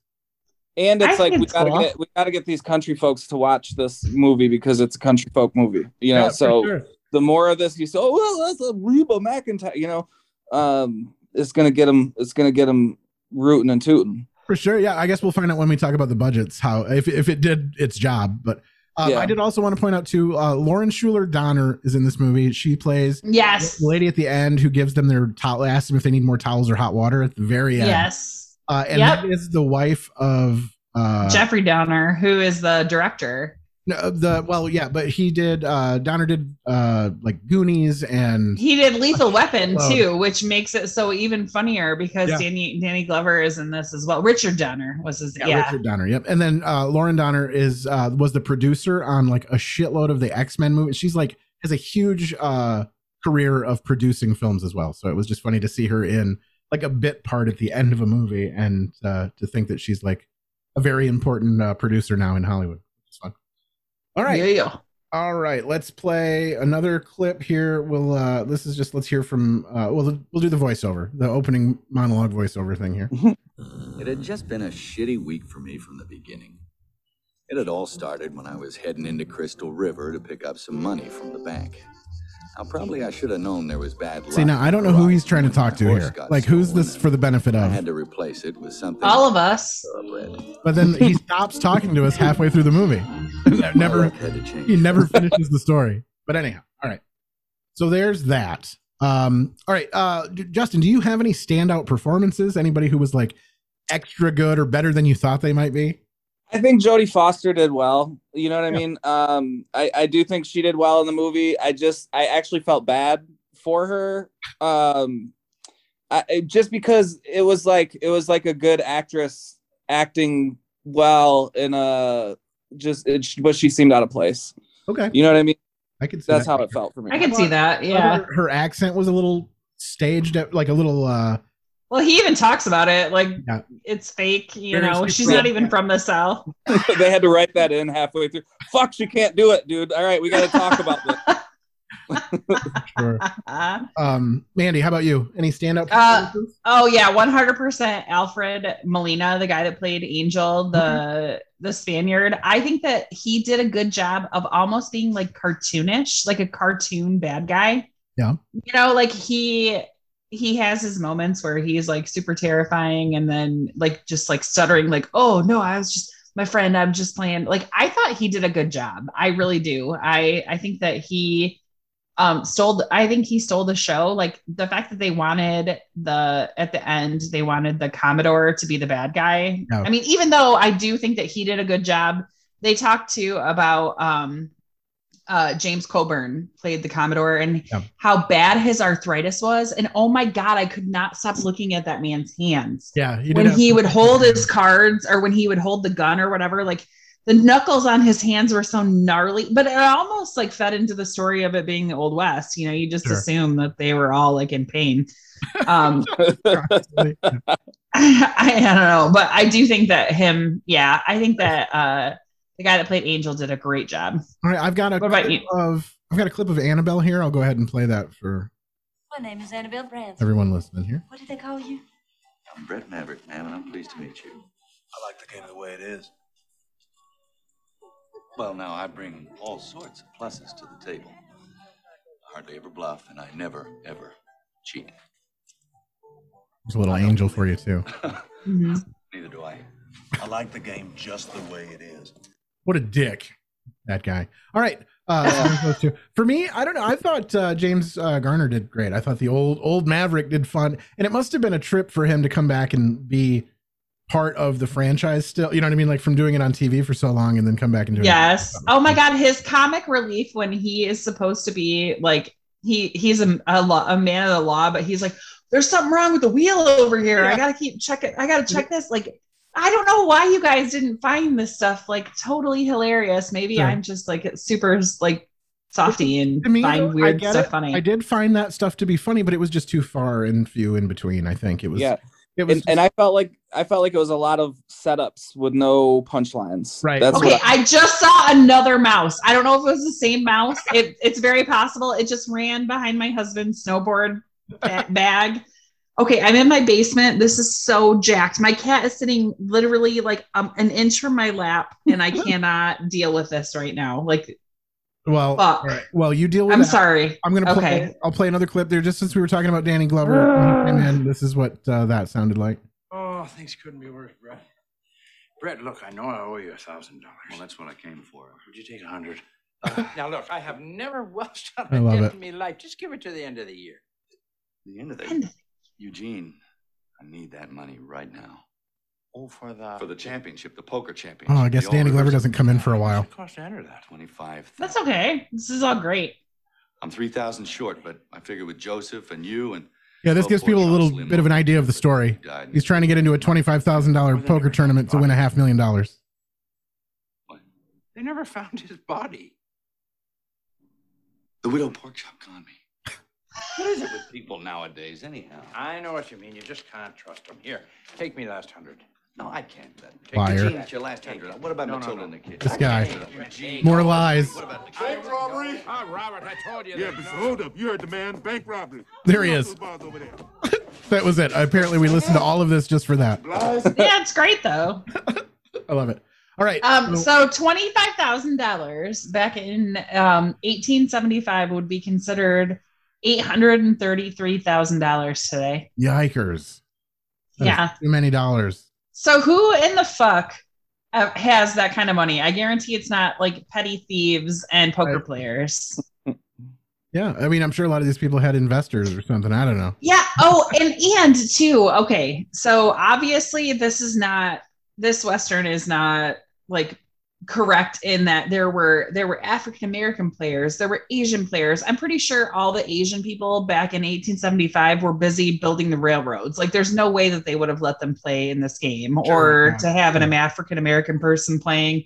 And I it's like we it's gotta cool. get we gotta get these country folks to watch this movie because it's a country folk movie. You know, Yeah, so sure. the more of this you say, oh well, that's a Reba McEntire, you know, um, it's gonna get them. It's gonna get them rooting and tooting. For sure. Yeah. I guess we'll find out when we talk about the budgets how if, if it did its job. But um, Yeah. I did also want to point out too, uh, Lauren Shuler Donner is in this movie. She plays Yes. the lady at the end who gives them their towel, asks them if they need more towels or hot water at the very end. Yes. Uh, and Yep. that is the wife of uh, Jeffrey Donner, who is the director. No, the well, yeah, but he did. Uh, Donner did uh, like Goonies and He did Lethal Weapon too, which makes it so even funnier because Yeah. Danny Danny Glover is in this as well. Richard Donner was his yeah. Richard Donner. Yep. And then uh, Lauren Donner is uh, was the producer on like a shitload of the X Men movies. She's like has a huge uh, career of producing films as well. So it was just funny to see her in like a bit part at the end of a movie and uh, to think that she's like a very important uh, producer now in Hollywood. It's fun. All right. Yeah. All right, let's play another clip here. We'll uh this is just let's hear from uh we'll we'll do the voiceover, the opening monologue voiceover thing here. It had just been a shitty week for me from the beginning. It had all started when I was heading into Crystal River to pick up some money from the bank. Now, probably I should have known there was bad luck. See now I don't know who he's trying to talk to here. Like who's this for the benefit I of? had to replace it with something. All of us. But then he stops talking to us halfway through the movie. Never luck had to change he never finishes the story. But anyhow, all right. So there's that. Um all right, uh Justin, do you have any standout performances? Anybody who was like extra good or better than you thought they might be? I think Jodie Foster did well. You know what I Yeah. mean? Um, I, I do think she did well in the movie. I just I actually felt bad for her. Um, I, just because it was like it was like a good actress acting well in a just it, but she seemed out of place. Okay. You know what I mean? I can see That's that. how it felt for me. I can see that. Yeah. Her, her accent was a little staged, at, like a little. uh Well, he even talks about it like Yeah. it's fake. You Very know, super- she's not even from the south. they had to write that in halfway through. Fuck, she can't do it, dude. All right, we got to talk about this. Sure. Um, Mandy, how about you? Any standout? Uh. Oh yeah, one hundred percent. Alfred Molina, the guy that played Angel, the Mm-hmm. the Spaniard. I think that he did a good job of almost being like cartoonish, like a cartoon bad guy. Yeah. You know, like he he has his moments where he's like super terrifying, and then like just like stuttering, like, "Oh no, I was just my friend. I'm just playing." Like I thought he did a good job. I really do. I I think that he um stole the, i think he stole the show like the fact that they wanted the at the end they wanted the commodore to be the bad guy Yeah. i mean even though i do think that he did a good job they talked to about um uh james coburn played the commodore and Yeah. how bad his arthritis was. And oh my god i could not stop looking at that man's hands. Yeah, did when he would hold his cards or when he would hold the gun or whatever like the knuckles on his hands were so gnarly but it almost like fed into the story of it being the old west. You know you just Sure. assume that they were all like in pain. Um I, I don't know but i do think that him yeah i think that uh the guy that played angel did a great job All right, I've got a What about clip you? of I've got a clip of Annabelle here. I'll go ahead and play that for My name is Annabelle Bransford. everyone listening here. What did they call you? I'm Brett Maverick, ma'am, and I'm pleased to meet you. I like the game the way it is. Well, now I bring all sorts of pluses to the table. I hardly ever bluff, and I never, ever cheat. There's a little angel for you too. Mhm. Neither do I. I like the game just the way it is. What a dick, that guy. All right, uh, so there's those two. for me, I don't know. I thought uh, James uh, Garner did great. I thought the old old Maverick did fun, and it must have been a trip for him to come back and be part of the franchise still. You know what I mean? Like from doing it on TV for so long and then come back and do it. Yes. Oh my God, his comic relief when he is supposed to be like he he's a a, law, a man of the law, but he's like, "There's something wrong with the wheel over here. I gotta keep checking. I gotta check this." Like, I don't know why you guys didn't find this stuff like totally hilarious. Maybe Sure. I'm just like super like softy and To me, find though, I weird get stuff it. funny. I did find that stuff to be funny, but it was just too far and few in between. I think it was. yeah It was and, and I felt like I felt like it was a lot of setups with no punchlines. Right. That's Okay, what I just saw another mouse. I don't know if it was the same mouse. It, it's very possible. It just ran behind my husband's snowboard bag. Okay, I'm in my basement. This is so jacked. My cat is sitting literally like um, an inch from my lap, and I cannot deal with this right now. Like, well, fuck. all right. Well, you deal with I'm that. sorry. I'm gonna play. Okay. I'll play another clip there, just since we were talking about Danny Glover. and he came in, this is what uh, that sounded like. Oh, things couldn't be worse, Brett. Brett, look, I know I owe you a thousand dollars. Well, that's what I came for. Would you take a hundred? now look, I have never welched on I a love debt in my life. Just give it to the end of the year. The end of End the Eugene, I need that money right now Oh, for the for the championship, the poker championship. Oh, I guess The Danny Glover doesn't come in for a What's while. it cost to enter that? Twenty-five. That's okay. This is all great. I'm three thousand short, but I figure with Joseph and you and Yeah, this Oh, gives people a little Limo. bit of an idea of the story. He. He's trying to get into a twenty-five thousand dollar poker tournament to win a half million dollars. What? They never found his body. The widow pork chop con me. What is it with people nowadays, anyhow? I know what you mean. You just can't trust them. Here, take me last hundred. No, I can't. That. Take Liar. Eugene, it's your last hundred. What about No, no, Matilda no. and the kids? This guy. Eugene. More lies. What about the? Bank robbery? Oh, Robert, I told you. Yeah, there's but hold up. You heard the man. Bank robbery. There he Who is. else was over there? That was it. Apparently, we listened to all of this just for that. Yeah, it's great though. I love it. All right. Um, so- so twenty five thousand dollars back in um eighteen seventy five would be considered eight hundred and thirty three thousand dollars today. yikers. That Yeah. Too many dollars. So who in the fuck uh, has that kind of money? I guarantee it's not like petty thieves and poker Right. players. Yeah. I mean, I'm sure a lot of these people had investors or something. I don't know. Yeah. Oh, and and too. Okay. So obviously, this is not this western is not like correct in that there were there were African American players, there were Asian players. I'm pretty sure all the Asian people back in 1875 were busy building the railroads. Like, there's no way that they would have let them play in this game, Sure. or to have an African American person playing.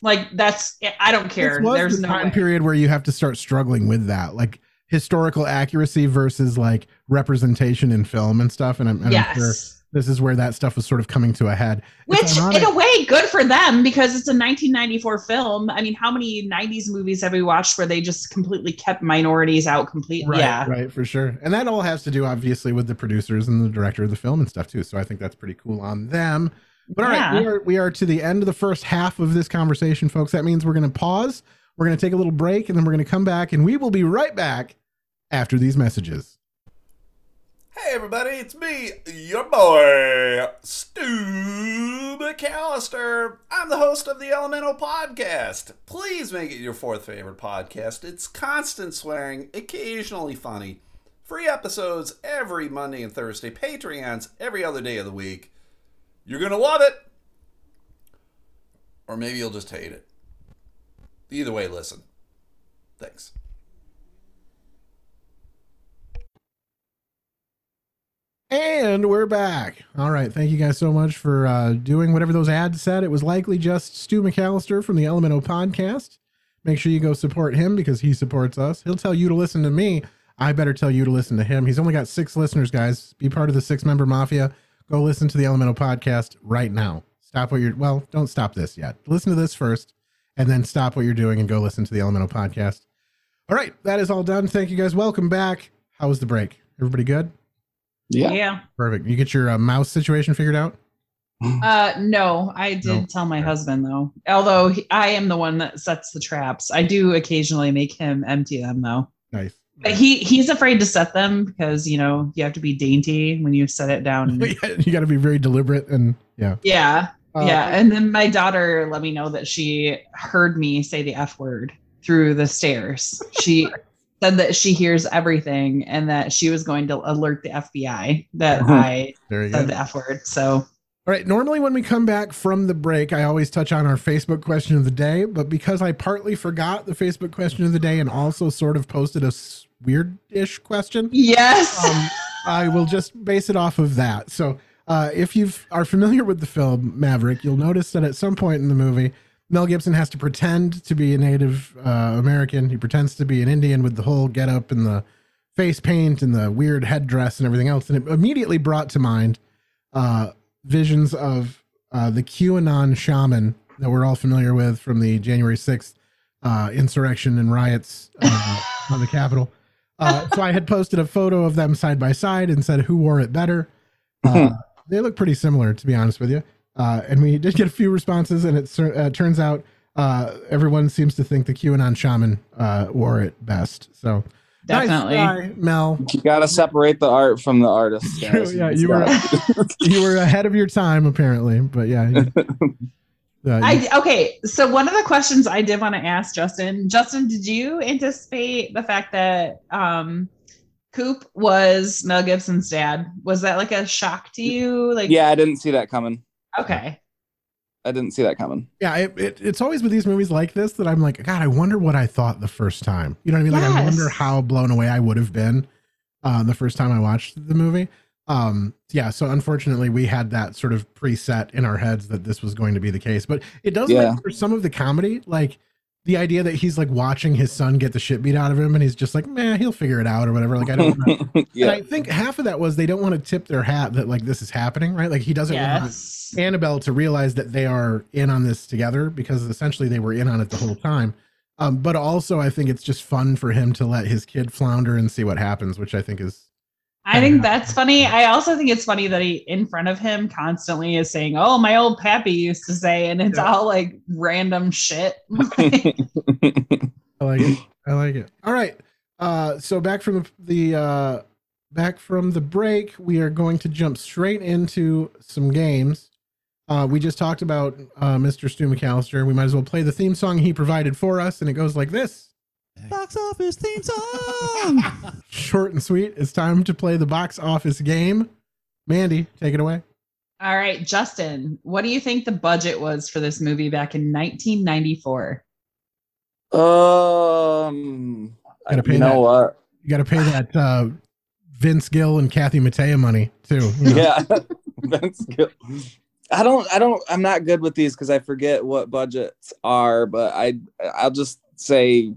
Like, that's I don't care. There's the no time way. period where you have to start struggling with that, like historical accuracy versus like representation in film and stuff. And I'm, and I'm sure yes. This is where that stuff was sort of coming to a head. Which, in a way, good for them because it's a 1994 film. I mean, how many 90s movies have we watched where they just completely kept minorities out completely? Right, yeah. right, for sure. And that all has to do, obviously, with the producers and the director of the film and stuff too. So I think that's pretty cool on them. But all right, Yeah. we are we are to the end of the first half of this conversation, folks. That means we're going to pause. We're going to take a little break, and then we're going to come back, and we will be right back after these messages. Hey everybody, it's me, your boy, Stu McAllister. I'm the host of the Elemental Podcast. Please make it your fourth favorite podcast. It's constant swearing, occasionally funny. Free episodes every Monday and Thursday, Patreons every other day of the week. You're gonna love it. Or maybe you'll just hate it. Either way, listen. Thanks. And we're back. All right. Thank you guys so much for uh, doing whatever those ads said. It was likely just Stu McAllister from the Elemental podcast. Make sure you go support him because he supports us. He'll tell you to listen to me. I better tell you to listen to him. He's only got six listeners, guys. Be part of the six member mafia. Go listen to the Elemental podcast right now. Stop what you're, well, don't stop this yet. Listen to this first and then stop what you're doing and go listen to the Elemental podcast. All right. That is all done. Thank you guys. Welcome back. How was the break? Everybody good? Yeah. Yeah. Perfect. You get your uh, mouse situation figured out? Uh, no, I did No. tell my husband though. Although he, I am the one that sets the traps. I do occasionally make him empty them though. Nice. But he he's afraid to set them because you know you have to be dainty when you set it down. you got to be very deliberate and yeah. yeah. Uh, yeah. And then my daughter let me know that she heard me say the F word through the stairs. She said that she hears everything and that she was going to alert the FBI that Uh-huh. I said the F word. So All right. Normally, when we come back from the break, I always touch on our Facebook question of the day. But because I partly forgot the Facebook question of the day and also sort of posted a weird ish question, yes. um, I will just base it off of that. So, uh, if you are familiar with the film Maverick, you'll notice that at some point in the movie, Mel Gibson has to pretend to be a Native uh, American. He pretends to be an Indian with the whole getup and the face paint and the weird headdress and everything else. And it immediately brought to mind uh, visions of uh, the QAnon shaman that we're all familiar with from the January 6th uh, insurrection and riots uh, on the Capitol. Uh, so I had posted a photo of them side by side and said, Who wore it better? Uh, they look pretty similar, to be honest with you. Uh, and we did get a few responses, and it uh, turns out uh, everyone seems to think the QAnon shaman uh, wore it best. So Definitely. nice try, Mel. You gotta separate the art from the artist. Guys. yeah, you were you were ahead of your time apparently, but yeah. you- uh, you- I okay. So one of the questions I did want to ask Justin, Justin, did you anticipate the fact that um Coop was Mel Gibson's dad? Was that like a shock to you? Like, yeah, I didn't see that coming. Okay, I didn't see that coming. yeah, it, it, it's always with these movies like this that I'm like, God, I wonder what I thought the first time. You know what I mean? Like, I wonder how blown away I would have been uh, the first time I watched the movie. Um, yeah, so unfortunately, we had that sort of preset in our heads that this was going to be the case. But it does Yeah. make for some of the comedy, like the idea that he's like watching his son get the shit beat out of him, and he's just like, man, he'll figure it out or whatever. Like, I don't know. And yeah, I think half of that was they don't want to tip their hat that like this is happening, right? Like he doesn't want Annabelle to realize that they are in on this together because essentially they were in on it the whole time. Um, but also, I think it's just fun for him to let his kid flounder and see what happens, which I think is I think that's funny. I also think it's funny that he in front of him constantly is saying, "Oh, my old pappy used to say," and it's Yeah. all like random shit. I like it. I like it. All right. Uh, so back from the, the uh, back from the break, we are going to jump straight into some games. Uh, we just talked about uh, Mr. Stu McAllister. We might as well play the theme song he provided for us, and it goes like this. Box office theme song. Short and sweet. It's time to play the box office game. Mandy, take it away. all right, Justin, what do you think the budget was for this movie back in 1994? um, Gotta pay you know that. what? You got to pay that uh, Vince Gill and Kathy Mattea money too. you know? Yeah, Vince Gill. I don't. I don't. I'm not good with these because I forget what budgets are. But I. I'll just say.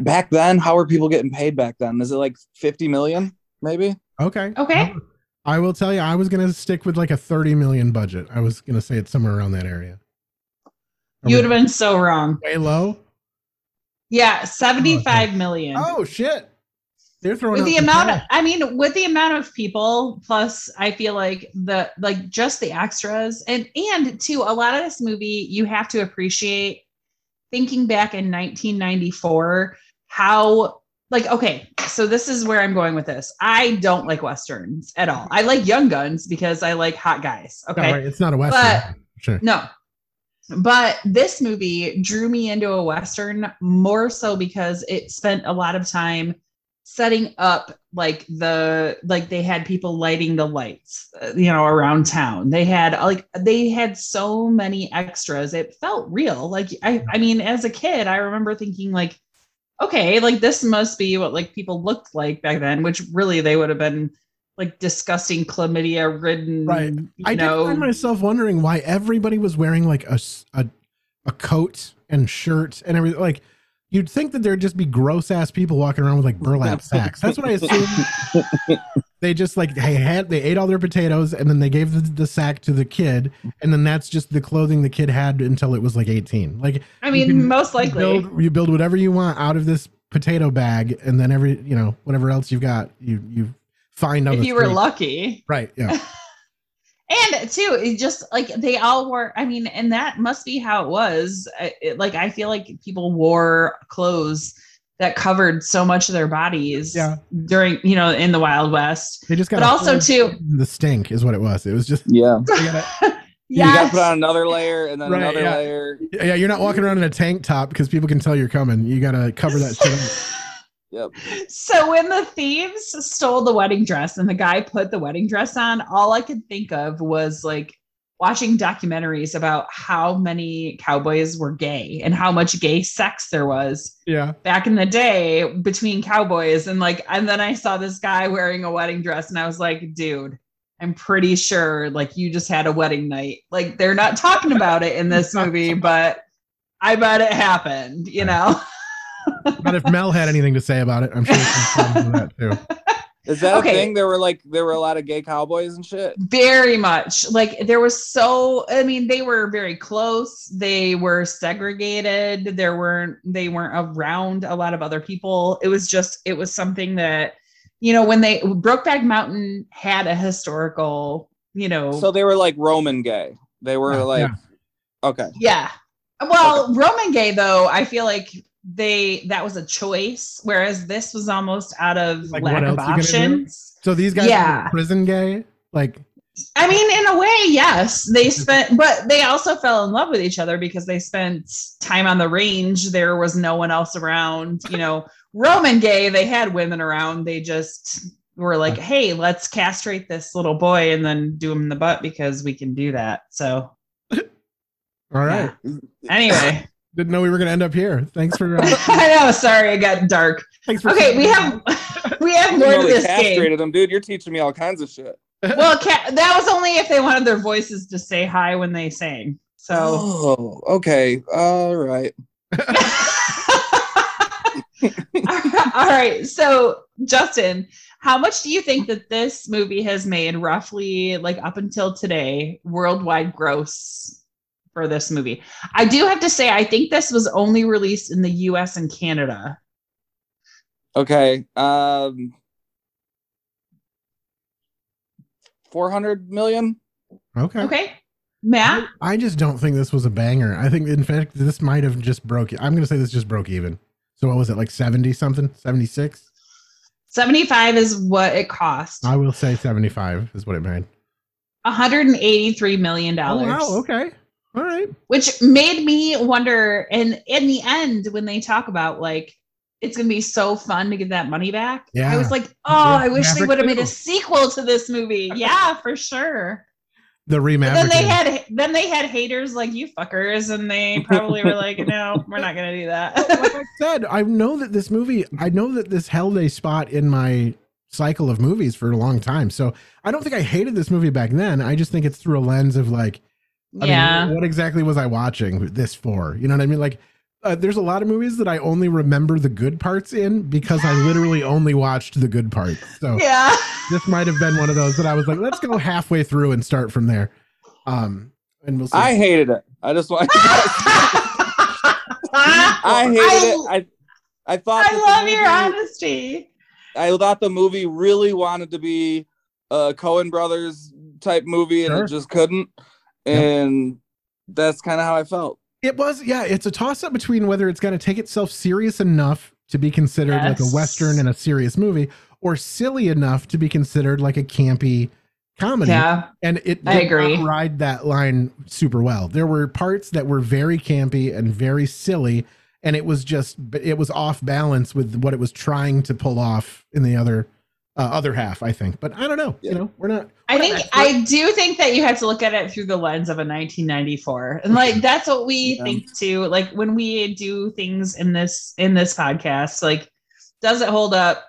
Back then, how were people getting paid back then? Is it like 50 million? Maybe. Okay. Okay. I will tell you, I was gonna stick with like a thirty million budget. I was gonna say it's somewhere around that area. Are You would have been so wrong. way low. Yeah, 75 million. Oh shit! They're throwing with the some amount of, i mean with the amount of people plus i feel like the like just the extras and and to a lot of this movie you have to appreciate thinking back in 1994 how like okay so this is where i'm going with this i don't like westerns at all i like young guns because i like hot guys No, okay right, It's not a western. But- sure. no. But this movie drew me into a Western more so because it spent a lot of time setting up like the like they had people lighting the lights uh, you know around town they had like they had so many extras it felt real like i i mean as a kid i remember thinking like okay like this must be what like people looked like back then which really they would have been like disgusting chlamydia ridden Right. I did find myself wondering why everybody was wearing like a, a a coat and shirt and everything. Like you'd think that there'd just be gross ass people walking around with like burlap sacks. That's what I assume. they just like they had they ate all their potatoes and then they gave the, the sack to the kid and then that's just the clothing the kid had until it was like 18. Like I mean, can- most you likely. build, you build whatever you want out of this potato bag and then every you know whatever else you've got you you find on if the you were lucky. right yeah And too, it just like they all wore. I mean, and that must be how it was. It, like I feel like people wore clothes that covered so much of their bodies Yeah. during you know in the Wild West. they just got But also too, the stink is what it was it was just Yeah. you gotta- You gotta put on another layer and then Right, another yeah. layer. yeah you're not walking around in a tank top because people can tell you're coming you gotta cover that shit up. Yep. so when the thieves stole the wedding dress and the guy put the wedding dress on, all I could think of was like watching documentaries about how many cowboys were gay and how much gay sex there was yeah back in the day between cowboys and like and then I saw this guy wearing a wedding dress and I was like, dude, I'm pretty sure like you just had a wedding night. Like they're not talking about it in this movie, but I bet it happened, you know. But if mel had anything to say about it i'm sure she'd come that too Is that Okay. a thing? There were like there were a lot of gay cowboys and shit. very much like there was so i mean they were very close they were segregated there weren't they weren't around a lot of other people it was just it was something that you know when they brokeback mountain had a historical you know So they were like Roman gay. They were Yeah, like yeah. okay. yeah well roman gay though i feel like they that was a choice whereas this was almost out of Like, lack what of you gonna do? options So these guys Yeah. are prison gay? Like I mean, in a way, yes. They spent, but they also fell in love with each other because they spent time on the range. There was no one else around. You know, Roman gay, they had women around. They just were like, hey, let's castrate this little boy and then do him in the butt because we can do that. So, all right. anyway, Didn't know we were gonna end up here. Thanks for uh, I know. Sorry, it got dark. thanks for Okay, we have we have more You know to they this game. castrated them, dude. You're teaching me all kinds of shit. Well, ca- that was only if they wanted their voices to say hi when they sang. So. Oh, okay. All right. All right. So, Justin, how much do you think that this movie has made roughly, like up until today, worldwide gross for this movie? I do have to say, I think this was only released in the US and Canada. Okay. Um 400 million? okay. Okay. Matt? I just don't think this was a banger. I think in fact this might have just broke I'm gonna say this just broke even. So what was it, like 70 something? 76? 75 is what it cost. I will say 75 is what it made. 183 million Oh, dollars. wow, okay. All right. which made me wonder and in the end when they talk about like it's gonna be so fun to get that money back Yeah. i was like oh Yeah, i wish they would have made a sequel to this movie yeah for sure The remap. then they had then they had haters like you fuckers and they probably were like no we're not gonna do that like I said, I know that this movie, I know that this held a spot in my cycle of movies for a long time. So I don't think I hated this movie back then. I just think it's through a lens of like, I yeah mean, what exactly was I watching this for? You know what I mean? Like, uh, there's a lot of movies that I only remember the good parts in because I literally only watched the good parts. So yeah this might have been one of those that I was like, let's go halfway through and start from there. Um, and we'll see. I hated it. I just want I hated it. I I thought I that the love your movie- honesty I thought the movie really wanted to be a Coen Brothers type movie and Sure. it just couldn't. And that's kind of how I felt. It was, yeah. It's a toss up between whether it's going to take itself serious enough to be considered like a western and a serious movie, or silly enough to be considered like a campy comedy. yeah And it I agree. not ride that line super well. There were parts that were very campy and very silly, and it was just it was off balance with what it was trying to pull off in the other uh, other half. I think, but I don't know. You know, we're not. I we're not think experts. I do think that you have to look at it through the lens of a 1994, and like that's what we Yeah. think too. Like when we do things in this in this podcast, like does it hold up?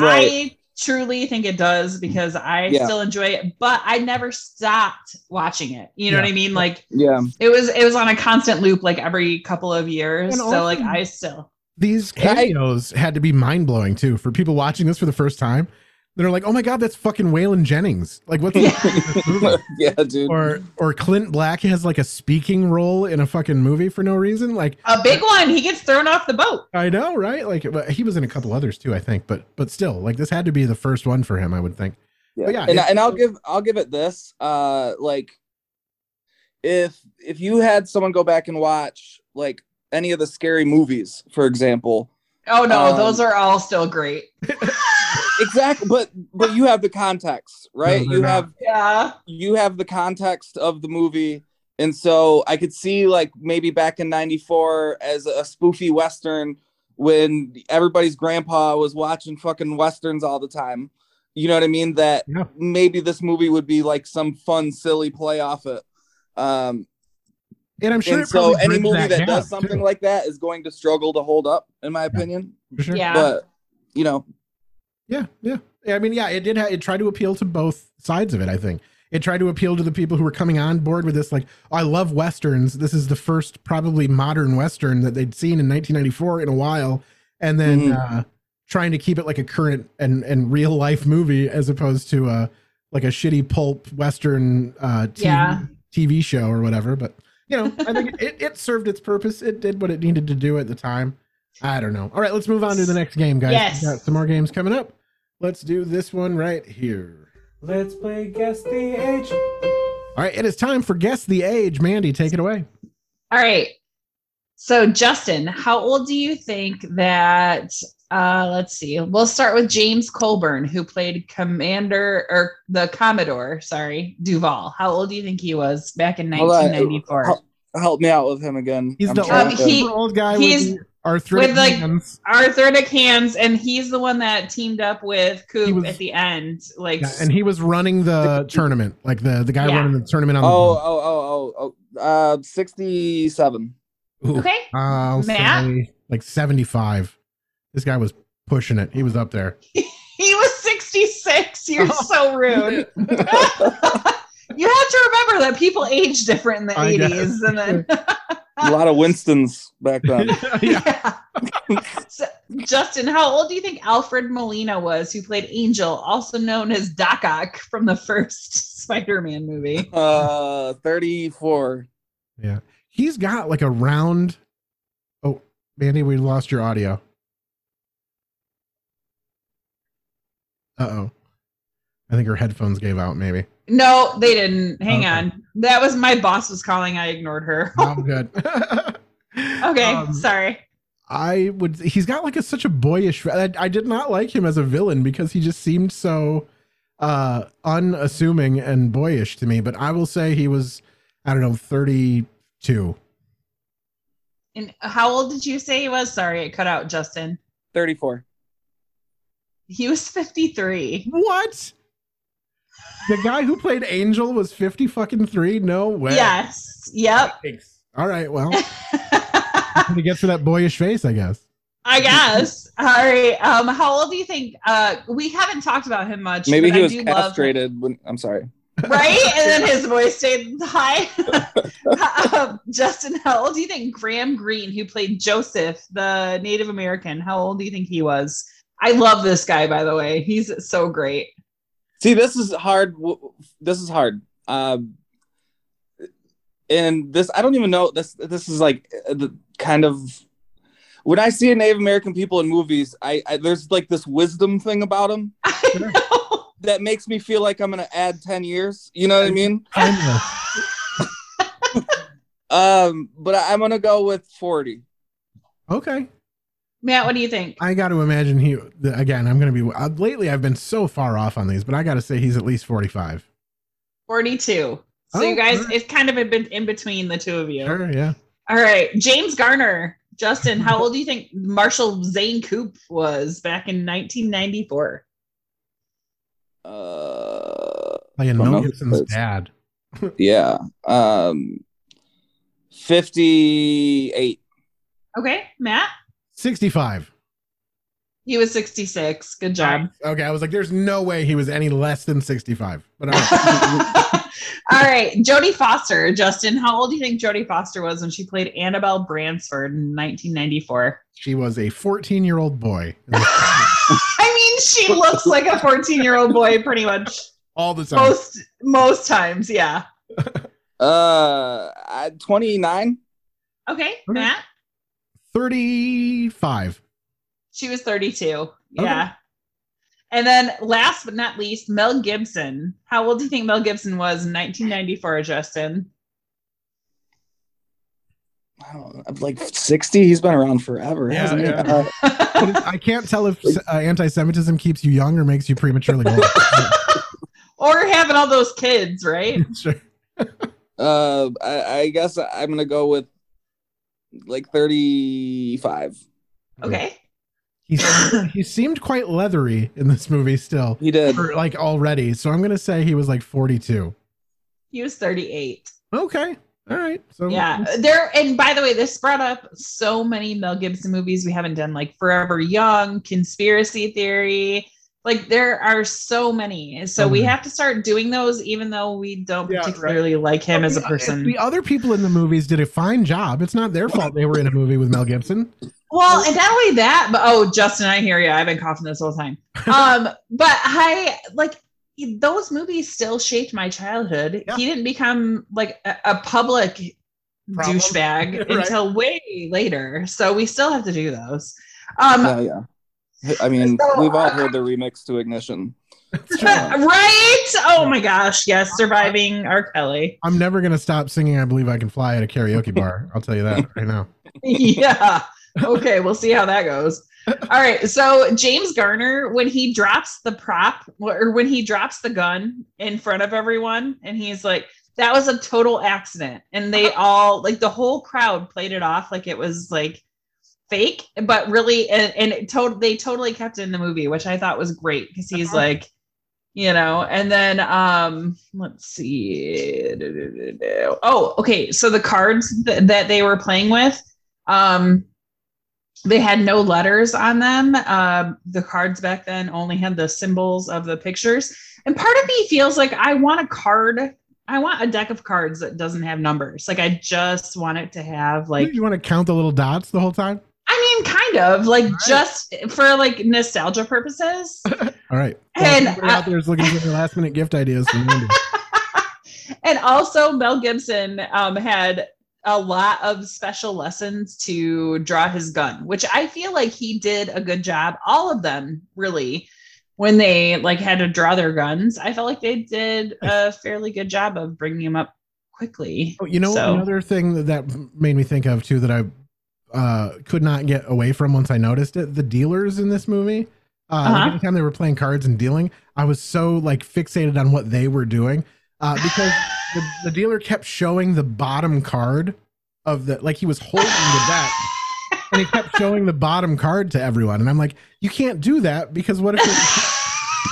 Right. I truly think it does because I Yeah. still enjoy it, but I never stopped watching it. You know what I mean? Like Yeah. it was it was on a constant loop, like every couple of years. And So also- like I still these I- cameos had to be mind blowing too for people watching this for the first time. They're like, "Oh my god, that's fucking Waylon Jennings!" Like, what's this movie? yeah, dude. Or or Clint Black has like a speaking role in a fucking movie for no reason. Like, a big one. He gets thrown off the boat. I know, right? Like, but he was in a couple others too, I think. But but still, like, this had to be the first one for him, I would think. yeah. But yeah, and, and I'll give I'll give it this. Uh like if if you had someone go back and watch like any of the scary movies, for example. Oh no, Um, those are all still great. Exactly, but but you have the context, right? No, you not. have Yeah. you have the context of the movie and so i could see like maybe back in 94 as a spoofy western when everybody's grandpa was watching fucking westerns all the time you know what i mean that Yeah. maybe this movie would be like some fun silly play off it um And I'm sure. and so any movie that, gap, does something too. like that is going to struggle to hold up in my opinion For sure. Yeah. but you know Yeah, yeah. Yeah, I mean, yeah, it did. Ha- it tried to appeal to both sides of it. I think it tried to appeal to the people who were coming on board with this. Like, "Oh, I love westerns. This is the first probably modern western that they'd seen in 1994 in a while, and then Mhm. uh, trying to keep it like a current and and real life movie as opposed to a like a shitty pulp western uh TV, Yeah. TV show or whatever. But you know, I think it, it served its purpose. It did what it needed to do at the time. I don't know. All right, let's move on to the next game, guys. Yes. We've got some more games coming up. Let's do this one right here. Let's play Guess the Age. All right, it is time for Guess the Age. Mandy, take it away. All right. So, Justin, how old do you think that? Uh, let's see. We'll start with James Coburn, who played Commander or the Commodore. Sorry, Duvall. How old do you think he was back in 1994? Help, help me out with him again. He's I'm the old, to- he- old guy he's- with the arthritic with, like, hands. Arthritic hands, and he's the one that teamed up with Coop was- at the end. Like, Yeah, and he was running the tournament, like the the guy Yeah. running the tournament on the oh, boat. oh, oh, oh, oh, uh, 67. Ooh, okay, I'll Matt? say like 75. This guy was pushing it. He was up there. he was 66. You're Oh. so rude. you have to remember that people age different in the I 80s, and then. A lot of Winstons back then. yeah. So, Justin, how old do you think Alfred Molina was, who played Angel, also known as Doc Ock from the first Spider-Man movie? Uh, 34. Yeah. He's got like a round. Oh, Mandy, we lost your audio. Uh oh. I think her headphones gave out, maybe. No, they didn't. Hang Okay. on. That was my boss was calling. I ignored her. Oh, good. okay, Um, sorry. I would. He's got like a such a boyish. I, I did not like him as a villain because he just seemed so uh unassuming and boyish to me. But I will say he was, I don't know, thirty-two. And how old did you say he was? Sorry, it cut out, Justin. 34. He was 53. What? The guy who played Angel was fifty fucking three. No way. Yes. Yep. Thanks. All right. Well, he gets for that boyish face, I guess. I guess. All right. Um, how old do you think? Uh, we haven't talked about him much. Maybe he I was do love- castrated when. I'm sorry. right? And then his voice stayed high. Um, Justin, how old do you think Graham Greene, who played Joseph, the Native American, how old do you think he was? I love this guy, by the way. He's so great. See, this is hard. This is hard. Um, and this, I don't even know. This, this is like uh, the kind of when I see a Native American people in movies, I, I there's like this wisdom thing about them that makes me feel like I'm gonna add ten years. You know what I mean? Timeless. Um, but I, I'm gonna go with forty. Okay. Matt, what do you think? I got to imagine he again. I'm going to be uh, lately. I've been so far off on these, but I got to say he's at least 45. 42. So Oh, you guys, sure. it's kind of been in between the two of you. Sure. Yeah. All right. James Garner. Justin, how old do you think Marshall Zane Coop was back in 1994? Uh, Playing don't Mel know. Gibson's dad. yeah. Um, fifty-eight. Okay, Matt. 65. He was 66. Good job. Okay. I was like, there's no way he was any less than 65. But all right. All right, Jodie Foster. Justin, how old do you think Jodie Foster was when she played Annabelle Bransford in 1994? she was a 14 year old boy I mean, she looks like a 14 year old boy pretty much all the time. most most times. Yeah. Uh, at twenty-nine. Okay, Matt. 35. She was 32. Yeah. And then last but not least, Mel Gibson. How old do you think Mel Gibson was in 1994, Justin? I don't know, like sixty. He's been around forever, Yeah, hasn't he? yeah. Uh, I can't tell if uh, anti Semitism keeps you young or makes you prematurely old. Or having all those kids, right? sure. uh, I, I guess I'm gonna go with like thirty-five. Okay. He, he seemed quite leathery in this movie still. He did. Or, like already. So I'm going to say he was like 42. He was 38. Okay. All right. So Yeah. There and by the way, this brought up so many Mel Gibson movies we haven't done, like Forever Young, Conspiracy Theory. Like there are so many. So So we have to start doing those even though we don't Yeah, right. particularly like him as a person. The other people in the movies did a fine job. It's not their fault they were in a movie with Mel Gibson. Well, and not only that, but oh, Justin, I hear you. I've been coughing this whole time. Um, but I like those movies still shaped my childhood. Yeah. He didn't become like a, a public Problem. douchebag Right. until way later. So we still have to do those. Um, yeah, yeah. I mean, So, we've all uh, heard the remix to Ignition. Right? Oh my gosh, yes, surviving R. Kelly. I'm never gonna stop singing "I Believe I Can Fly" at a karaoke bar. I'll tell you that right now. yeah. Okay, we'll see how that goes. All right. So James Garner, when he drops the prop or when he drops the gun in front of everyone, and he's like, that was a total accident. And they all like the whole crowd played it off like it was like fake, but really and, and it to- they totally kept it in the movie, which I thought was great because he's like you know and then um let's see oh okay so the cards th- that they were playing with um they had no letters on them um the cards back then only had the symbols of the pictures and part of me feels like i want a card i want a deck of cards that doesn't have numbers like i just want it to have like you want to count the little dots the whole time? I mean kind of like just for like nostalgia purposes All right. And Well, out there is looking for their last minute gift ideas and also Mel Gibson um, had a lot of special lessons to draw his gun, which I feel like he did a good job. All of them really, when they like had to draw their guns, I felt like they did a fairly good job of bringing them up quickly. Oh, you know, So- another thing that, that made me think of too that I uh, could not get away from once I noticed it. The dealers in this movie, uh, Uh-huh. anytime they were playing cards and dealing, I was so like fixated on what they were doing uh, because the, the dealer kept showing the bottom card of the like he was holding the deck. And he kept showing the bottom card to everyone, and I'm like, "You can't do that because what if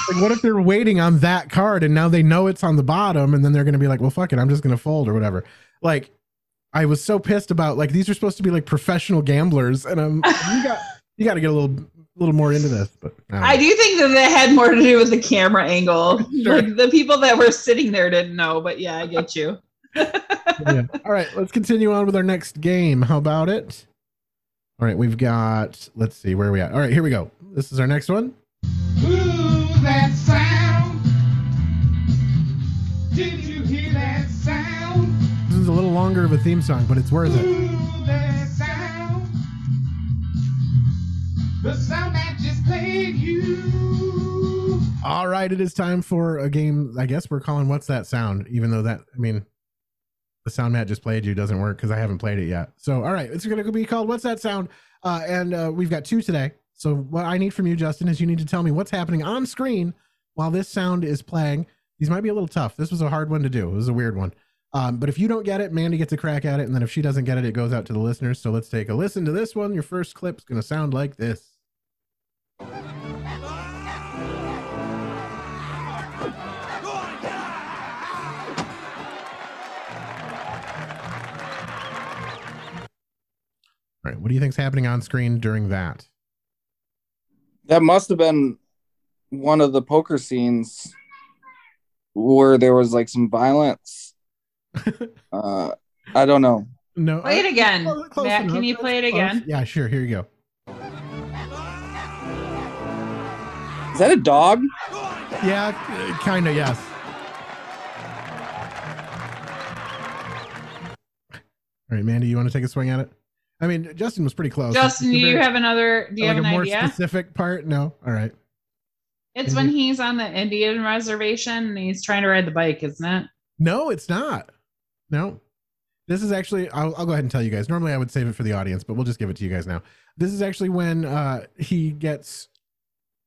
like, what if they're waiting on that card and now they know it's on the bottom, and then they're gonna be like, well, fuck it, I'm just gonna fold or whatever." Like, I was so pissed about like these are supposed to be like professional gamblers, and I'm you got you got to get a little a little more into this, but I don't. I do think that that had more to do with the camera angle. Like the people that were sitting there didn't know, but yeah, I get you. Yeah. All right, let's continue on with our next game. How about it? All right, we've got. Let's see where are we at. All right, here we go. This is our next one. that is a little longer of a theme song, but it's worth it. Ooh, that sound. The sound that just played you. All right, it is time for a game. I guess we're calling "What's That Sound?" Even though that, I mean, the sound Matt just played you doesn't work because I haven't played it yet. So, all right, it's going to be called "What's That Sound?" Uh, and uh, we've got two today. So, what I need from you, Justin, is you need to tell me what's happening on screen while this sound is playing. These might be a little tough. This was a hard one to do. It was a weird one. Um, but if you don't get it, Mandy gets a crack at it, and then if she doesn't get it, it goes out to the listeners. So let's take a listen to this one. Your first clip's going to sound like this. All right, what do you think's happening on screen during that? That must have been one of the poker scenes where there was like some violence. uh, I don't know. No, Play it again. close Matt, enough. can you play it Close. again? Yeah, sure. Here you go. Is that a dog? Yeah, kind of. Yes. All right, Mandy, you want to take a swing at it? I mean, Justin was pretty close. Justin, do you have another? Do you like have a an more idea? specific part? No. All right. It's when he's on the Indian reservation and he's trying to ride the bike, isn't it? No, it's not. No. This is actually, I'll, I'll go ahead and tell you guys. Normally I would save it for the audience, but we'll just give it to you guys now. This is actually when uh, he gets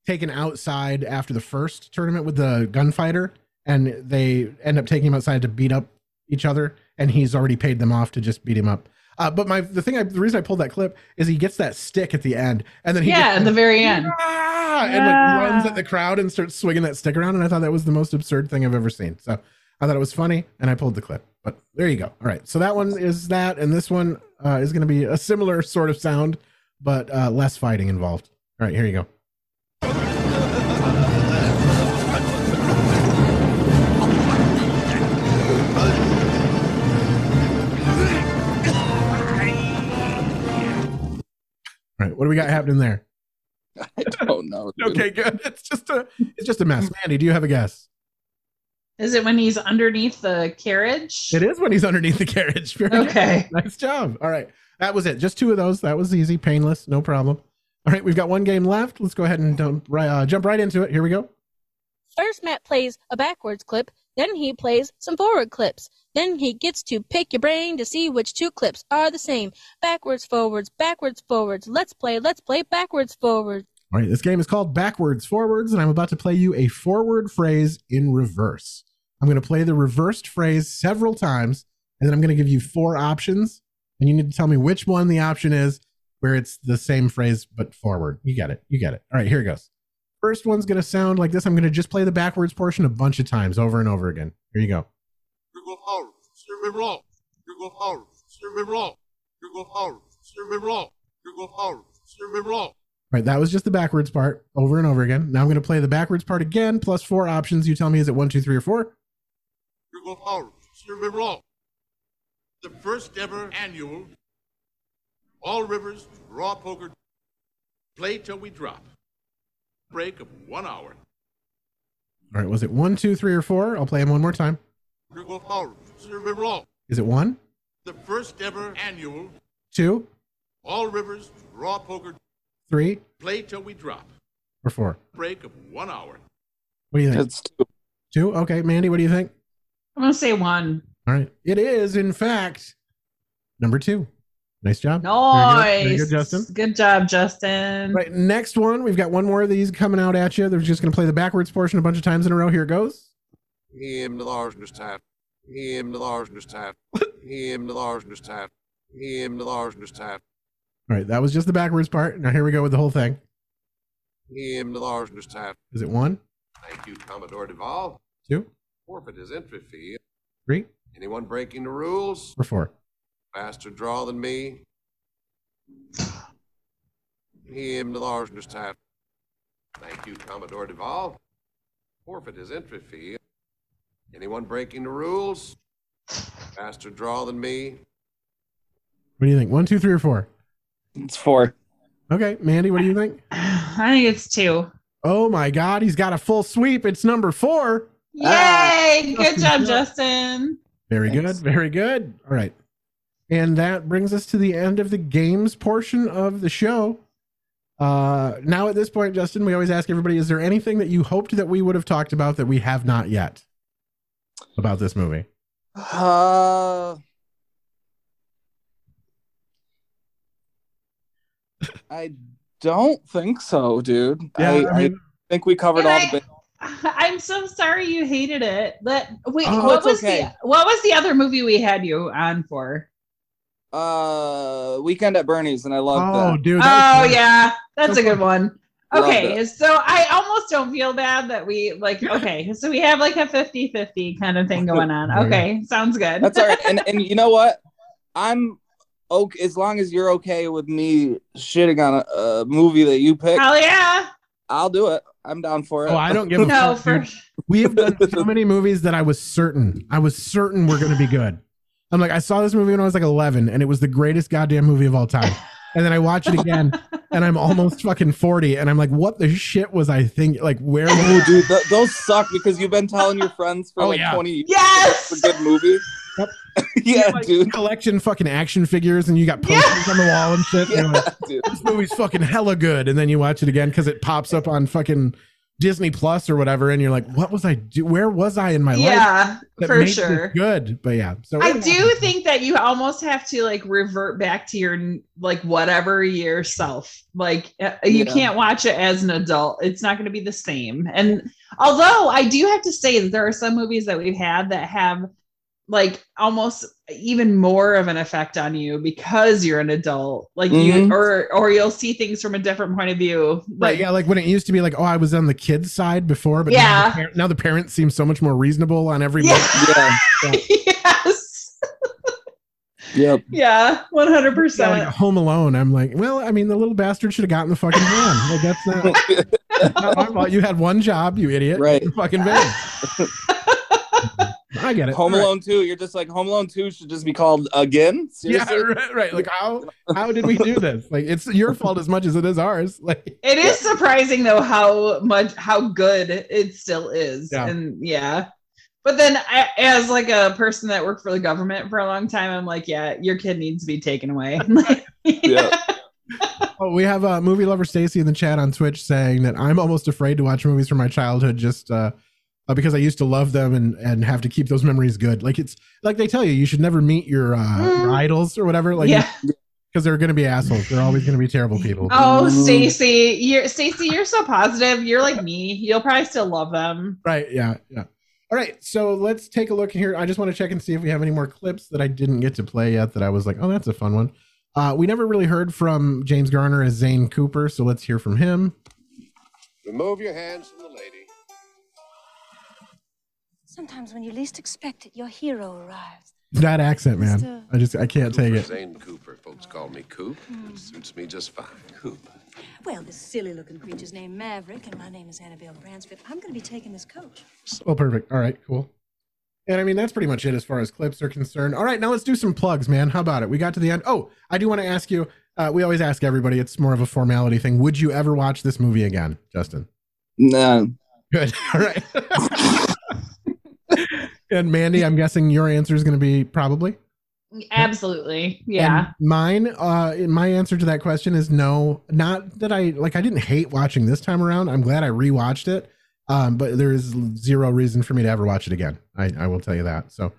taken outside after the first tournament with the gunfighter, and they end up taking him outside to beat up each other, and he's already paid them off to just beat him up. Uh, but my the thing I the reason I pulled that clip is he gets that stick at the end, and then he yeah, gets at the very end. "Ah," and Yeah. like runs at the crowd and starts swinging that stick around. And I thought that was the most absurd thing I've ever seen. So I thought it was funny, and I pulled the clip. But there you go. All right, so that one is that, and this one uh, is going to be a similar sort of sound, but uh, less fighting involved. All right, here you go. All right, what do we got happening there? I don't know. Okay, good. It's just a it's just a mess. Mandy, do you have a guess? Is it when he's underneath the carriage? It is when he's underneath the carriage. Very good. Okay. Nice job. All right. That was it. Just two of those. That was easy, painless, no problem. All right, we've got one game left. Let's go ahead and dump, uh, jump right into it. Here we go. First, Matt plays a backwards clip, then he plays some forward clips. Then he gets to pick your brain to see which two clips are the same. Backwards, forwards, backwards, forwards. Let's play, let's play backwards, forwards. All right, this game is called Backwards Forwards, and I'm about to play you a forward phrase in reverse. I'm going to play the reversed phrase several times, and then I'm going to give you four options, and you need to tell me which one the option is where it's the same phrase but forward. You get it. You get it. All right, here it goes. First one's going to sound like this. I'm going to just play the backwards portion a bunch of times over and over again. Here you go. You go forward. You go forward. You go forward. You go forward. All right, that was just the backwards part over and over again. Now I'm going to play the backwards part again, plus four options. You tell me is it one, two, three, or four? You go forward, serve wrong. The first ever annual All Rivers Raw Poker Play Till We Drop. Break of one hour. All right, was it one, two, three, or four? I'll play them one more time. You go forward, serve wrong. Is it one, The first ever annual two, All Rivers Raw Poker three, Play Till We Drop. or four? Break of one hour. What do you think? It's two. Two? Okay, Mandy, what do you think? I'm gonna say one. All right, it is in fact number two. Nice job. Nice. Very good, Very good Justin. Good job, Justin. Right, next one. We've got one more of these coming out at you. They're just going to play the backwards portion a bunch of times in a row. Here it goes. Him the largeness type. Him the largeness type. Him the largeness type. Him the largeness type. All right, that was just the backwards part. Now here we go with the whole thing. Him the largeness type. Is it one, Thank you, Commodore Duvall. two, Forfeit his entry fee. three, Anyone breaking the rules? or four? Faster draw than me. Him the largeness type. Thank you, Commodore Duvall. Forfeit his entry fee. Anyone breaking the rules? Faster draw than me. What do you think? One, two, three, or four? It's four. Okay, Mandy, what do you think? I think it's two. Oh my God, he's got a full sweep. It's number four. Yay! Good job. Justin. Very Thanks. good. Very good. All right. And that brings us to the end of the games portion of the show. Uh, now, at this point, Justin, we always ask everybody is there anything that you hoped that we would have talked about that we have not yet about this movie? Uh, I don't think so, dude. Yeah, I, I mean- I think we covered all I- the. ba- I'm so sorry you hated it. That wait, Oh, what was okay. the what was the other movie we had you on for? Uh, Weekend at Bernie's, and I love Oh, that. dude. that Oh was- yeah, that's So a good one. Okay, so I almost don't feel bad that we like okay, so we have like a 50-50 kind of thing going on. There you go. Okay, sounds good. That's all right. And and you know what? I'm okay as long as you're okay with me shitting on a, a movie that you picked. Hell yeah. I'll do it. I'm down for it. Oh, I don't give a No, fuck, for. We have done so many movies that I was certain, I was certain we're going to be good. I'm like, I saw this movie when I was like 11, and it was the greatest goddamn movie of all time. And then I watch it again, and I'm almost fucking 40, and I'm like, what the shit was I thinking? Like, where? Oh, dude, th- those suck because you've been telling your friends for Oh, like yeah. 20 years Yes! it's a good movie. Yep. yeah, like, dude. collection fucking action figures, and you got posters on the wall and shit. Yeah, like, this movie's fucking hella good, and then you watch it again because it pops up on fucking Disney Plus or whatever, and you're like, what was I do? Where was I in my life? Yeah, that for sure. Good, but yeah. So I do think that you almost have to like revert back to your like whatever yourself. Like uh, you Yeah. can't watch it as an adult. It's not going to be the same. And although I do have to say that there are some movies that we've had that have like almost even more of an effect on you because you're an adult. Like you Mhm. or or you'll see things from a different point of view. Right, Like yeah, like when it used to be like, oh, I was on the kids' side before, but now, Yeah. the par- now the parents seem so much more reasonable on every. Yeah. Yeah. yes. Yep. Yeah, 100%. Yeah, like Home Alone. I'm like, well, I mean, the little bastard should have gotten the fucking van. Like that's not, not my fault. You had one job, you idiot. Right. Fucking van. I get it. Home All right. Alone 2, you're just like Home Alone 2 should just be called again. Yeah, right, right. Like how how did we do this? Like it's your fault as much as it is ours. Like It is surprising though how much how good it still is. Yeah. And yeah. But then I, as like a person that worked for the government for a long time, I'm like, yeah, your kid needs to be taken away. Yeah. oh, we have a uh, movie lover Stacy in the chat on Twitch saying that I'm almost afraid to watch movies from my childhood just uh, uh, because I used to love them and and have to keep those memories good. Like it's like they tell you you should never meet your uh, your idols or whatever. Like yeah. because they're going to be assholes. They're always going to be terrible people. Oh, Stacy, you're Stacy, you're so positive. You're like me. You'll probably still love them. Right. Yeah. Yeah. All right. So let's take a look here. I just want to check and see if we have any more clips that I didn't get to play yet that I was like, oh, that's a fun one. Uh, we never really heard from James Garner as Zane Cooper. So let's hear from him. Remove your hands from the lady. Sometimes when you least expect it, your hero arrives. That accent, man. Mr. I just, I can't take it. Zane Cooper. Folks call me Coop. It suits me just fine. Coop. Well, this silly looking creature's named Maverick, and my name is Annabelle Bransford. I'm going to be taking this coach. Oh, perfect. All right, cool. And I mean, that's pretty much it as far as clips are concerned. All right, now let's do some plugs, man. How about it? We got to the end. Oh, I do want to ask you. Uh, we always ask everybody. It's more of a formality thing. Would you ever watch this movie again, Justin? No. Good. All right. and Mandy, I'm guessing your answer is going to be probably. Absolutely. Yeah. And mine, uh, my answer to that question is no. Not that I like. I didn't hate watching this time around. I'm glad I rewatched it. Um, but there is zero reason for me to ever watch it again. I, I will tell you that. So,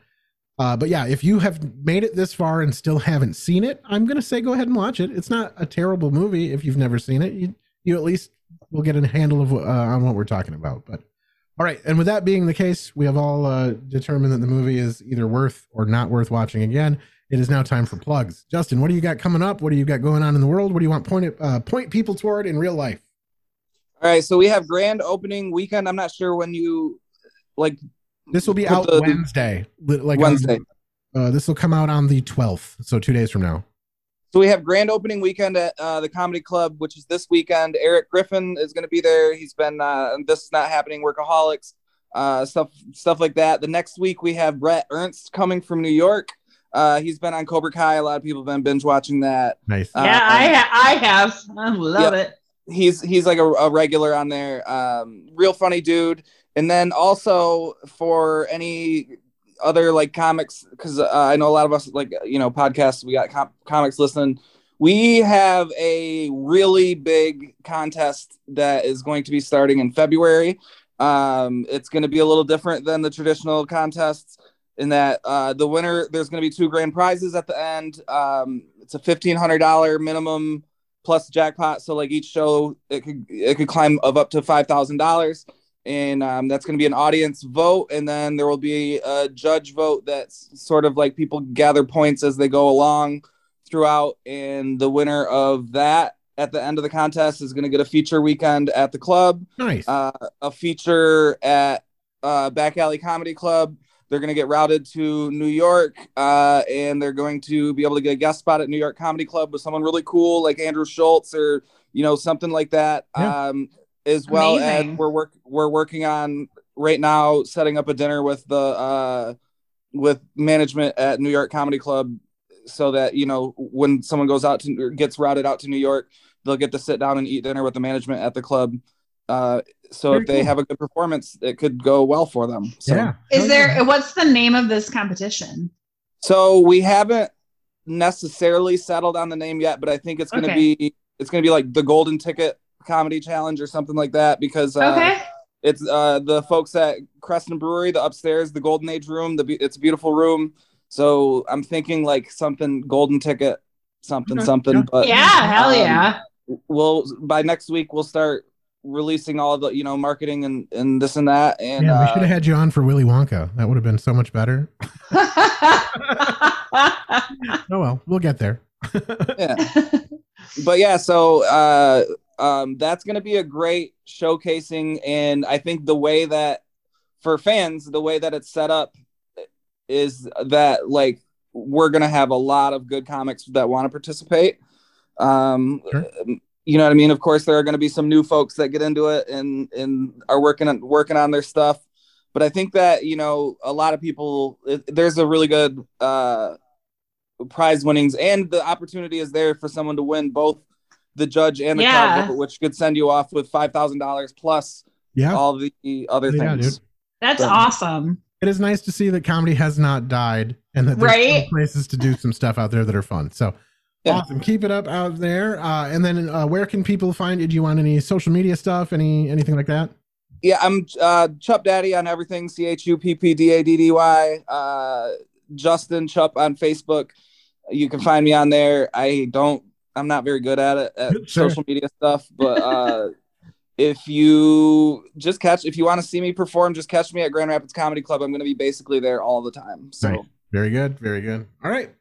uh, but yeah, if you have made it this far and still haven't seen it, I'm gonna say go ahead and watch it. It's not a terrible movie if you've never seen it. You you at least will get a handle of uh, on what we're talking about. But all right, and with that being the case, we have all uh, determined that the movie is either worth or not worth watching again. It is now time for plugs. Justin, what do you got coming up? What do you got going on in the world? What do you want point uh, point people toward in real life? All right, so we have grand opening weekend. I'm not sure when you like. This will be out the- Wednesday. Like Wednesday. uh, this will come out on the 12th, so two days from now. So we have grand opening weekend at uh, the Comedy Club, which is this weekend. Erik Griffin is going to be there. He's been uh, this is not happening. Workaholics, uh, stuff stuff like that. The next week we have Brett Ernst coming from New York. Uh, he's been on Cobra Kai. A lot of people have been binge watching that. Nice. Uh, yeah, I ha- I have. I love Yep. it. he's he's like a, a regular on there um real funny dude and then also for any other like comics because uh, i know a lot of us like you know podcasts we got com- comics listening. We have a really big contest that is going to be starting in february. Um it's going to be a little different than the traditional contests in that uh the winner there's going to be two grand prizes at the end. Um it's a $1500 minimum plus jackpot. So like each show, it could it could climb of up to five thousand dollars, and um, that's going to be an audience vote, and then there will be a judge vote that's sort of like people gather points as they go along throughout, and the winner of that at the end of the contest is going to get a feature weekend at the club, Nice. uh, a feature at uh, Back Alley Comedy Club. They're going to get routed to New York, uh, and they're going to be able to get a guest spot at New York Comedy Club with someone really cool like Andrew Schulz or you know something like that. Yeah. Um, as well Amazing. as we're work we're working on right now setting up a dinner with the uh, with management at New York Comedy Club, so that you know when someone goes out to gets routed out to New York, they'll get to sit down and eat dinner with the management at the club. Uh, so Very if they cool. have a good performance, it could go well for them. So, yeah. Is there what's the name of this competition? So we haven't necessarily settled on the name yet, but I think it's going to Okay. be it's going to be like the Golden Ticket Comedy Challenge or something like that because uh, Okay. it's uh, the folks at Creston Brewery, the upstairs, the Golden Age room. The be- it's a beautiful room. So I'm thinking like something Golden Ticket, something Okay. something. Yeah. But yeah, hell um, yeah. we'll by next week we'll start releasing all the you know marketing and and this and that and yeah, we uh, should have had you on for Willy Wonka. That would have been so much better. Oh well, we'll get there. yeah. but yeah, so uh, um, that's going to be a great showcasing, and I think the way that for fans, the way that it's set up is that like we're going to have a lot of good comics that want to participate. Um, Sure. You know what I mean? Of course, there are going to be some new folks that get into it and and are working on working on their stuff. but I think that you know a lot of people. it- There's a really good uh, prize winnings, and the opportunity is there for someone to win both the judge and the Yeah. crowd which could send you off with five thousand dollars plus Yeah. all the other Yeah, things. dude. That's So- awesome. It is nice to see that comedy has not died and that there's still Right? places to do some stuff out there that are fun. So Yeah. awesome. Keep it up out there. Uh, and then uh, where can people find you? Do you want any social media stuff? Any anything like that? Yeah, I'm uh, Chupp Daddy on everything. C H U P P D A D D Y. Uh, Justin Chupp on Facebook. You can find me on there. I don't. I'm not very good at it at Sure. social media stuff, but uh, if you just catch, if you want to see me perform, just catch me at Grand Rapids Comedy Club. I'm going to be basically there all the time. So. Right. Very good. Very good. All right.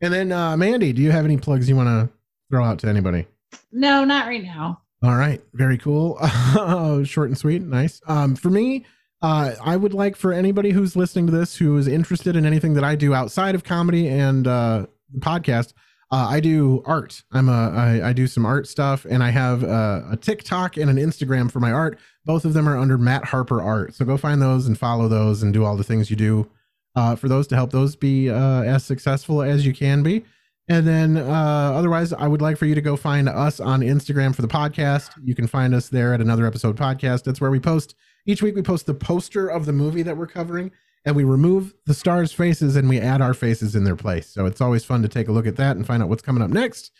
And then uh, Mandy, do you have any plugs you want to throw out to anybody? No, not right now. All right, very cool. Short and sweet, nice. Um, for me, uh, I would like for anybody who's listening to this who is interested in anything that I do outside of comedy and uh, the podcast. Uh, I do art. I'm a I, I do some art stuff, and I have a, a TikTok and an Instagram for my art. Both of them are under Matt Harper Art. So go find those and follow those and do all the things you do uh, for those to help those be uh, as successful as you can be. And then uh, otherwise, I would like for you to go find us on Instagram for the podcast. You can find us there at another episode podcast. That's where we post each week. We post the poster of the movie that we're covering, and we remove the stars' faces and we add our faces in their place. So it's always fun to take a look at that and find out what's coming up next.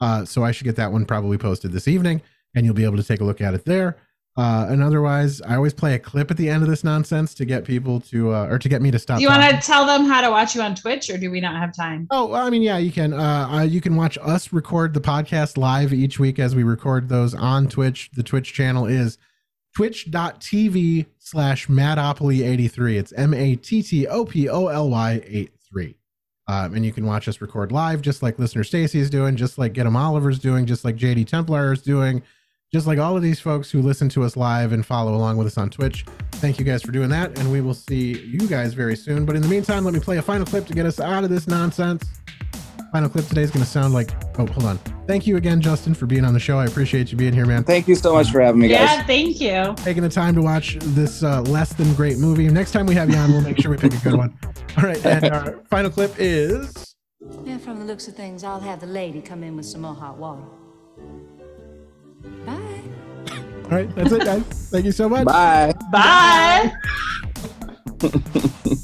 Uh, so I should get that one probably posted this evening, and you'll be able to take a look at it there. Uh, and otherwise, I always play a clip at the end of this nonsense to get people to, uh, or to get me to stop. Do you want to tell them how to watch you on Twitch, or do we not have time? Oh, well, I mean, yeah, you can. Uh, you can watch us record the podcast live each week as we record those on Twitch. The Twitch channel is twitch.tv slash Mattopoly83. It's M A T T O P O L Y 83. Um, and you can watch us record live, just like listener Stacy is doing, just like Get 'em Oliver's doing, just like JD Templar is doing, just like all of these folks who listen to us live and follow along with us on Twitch. Thank you guys for doing that, and we will see you guys very soon. But in the meantime, let me play a final clip to get us out of this nonsense. Final clip today is going to sound like. Oh, hold on. Thank you again, Justin, for being on the show. I appreciate you being here, man. Thank you so much for having me, guys. Yeah, thank you. Taking the time to watch this uh, less than great movie. Next time we have you on, we'll make sure we pick a good one. All right, and our final clip is. Yeah, from the looks of things, I'll have the lady come in with some more hot water. Bye. All right, that's it, guys. Thank you so much. Bye. Bye.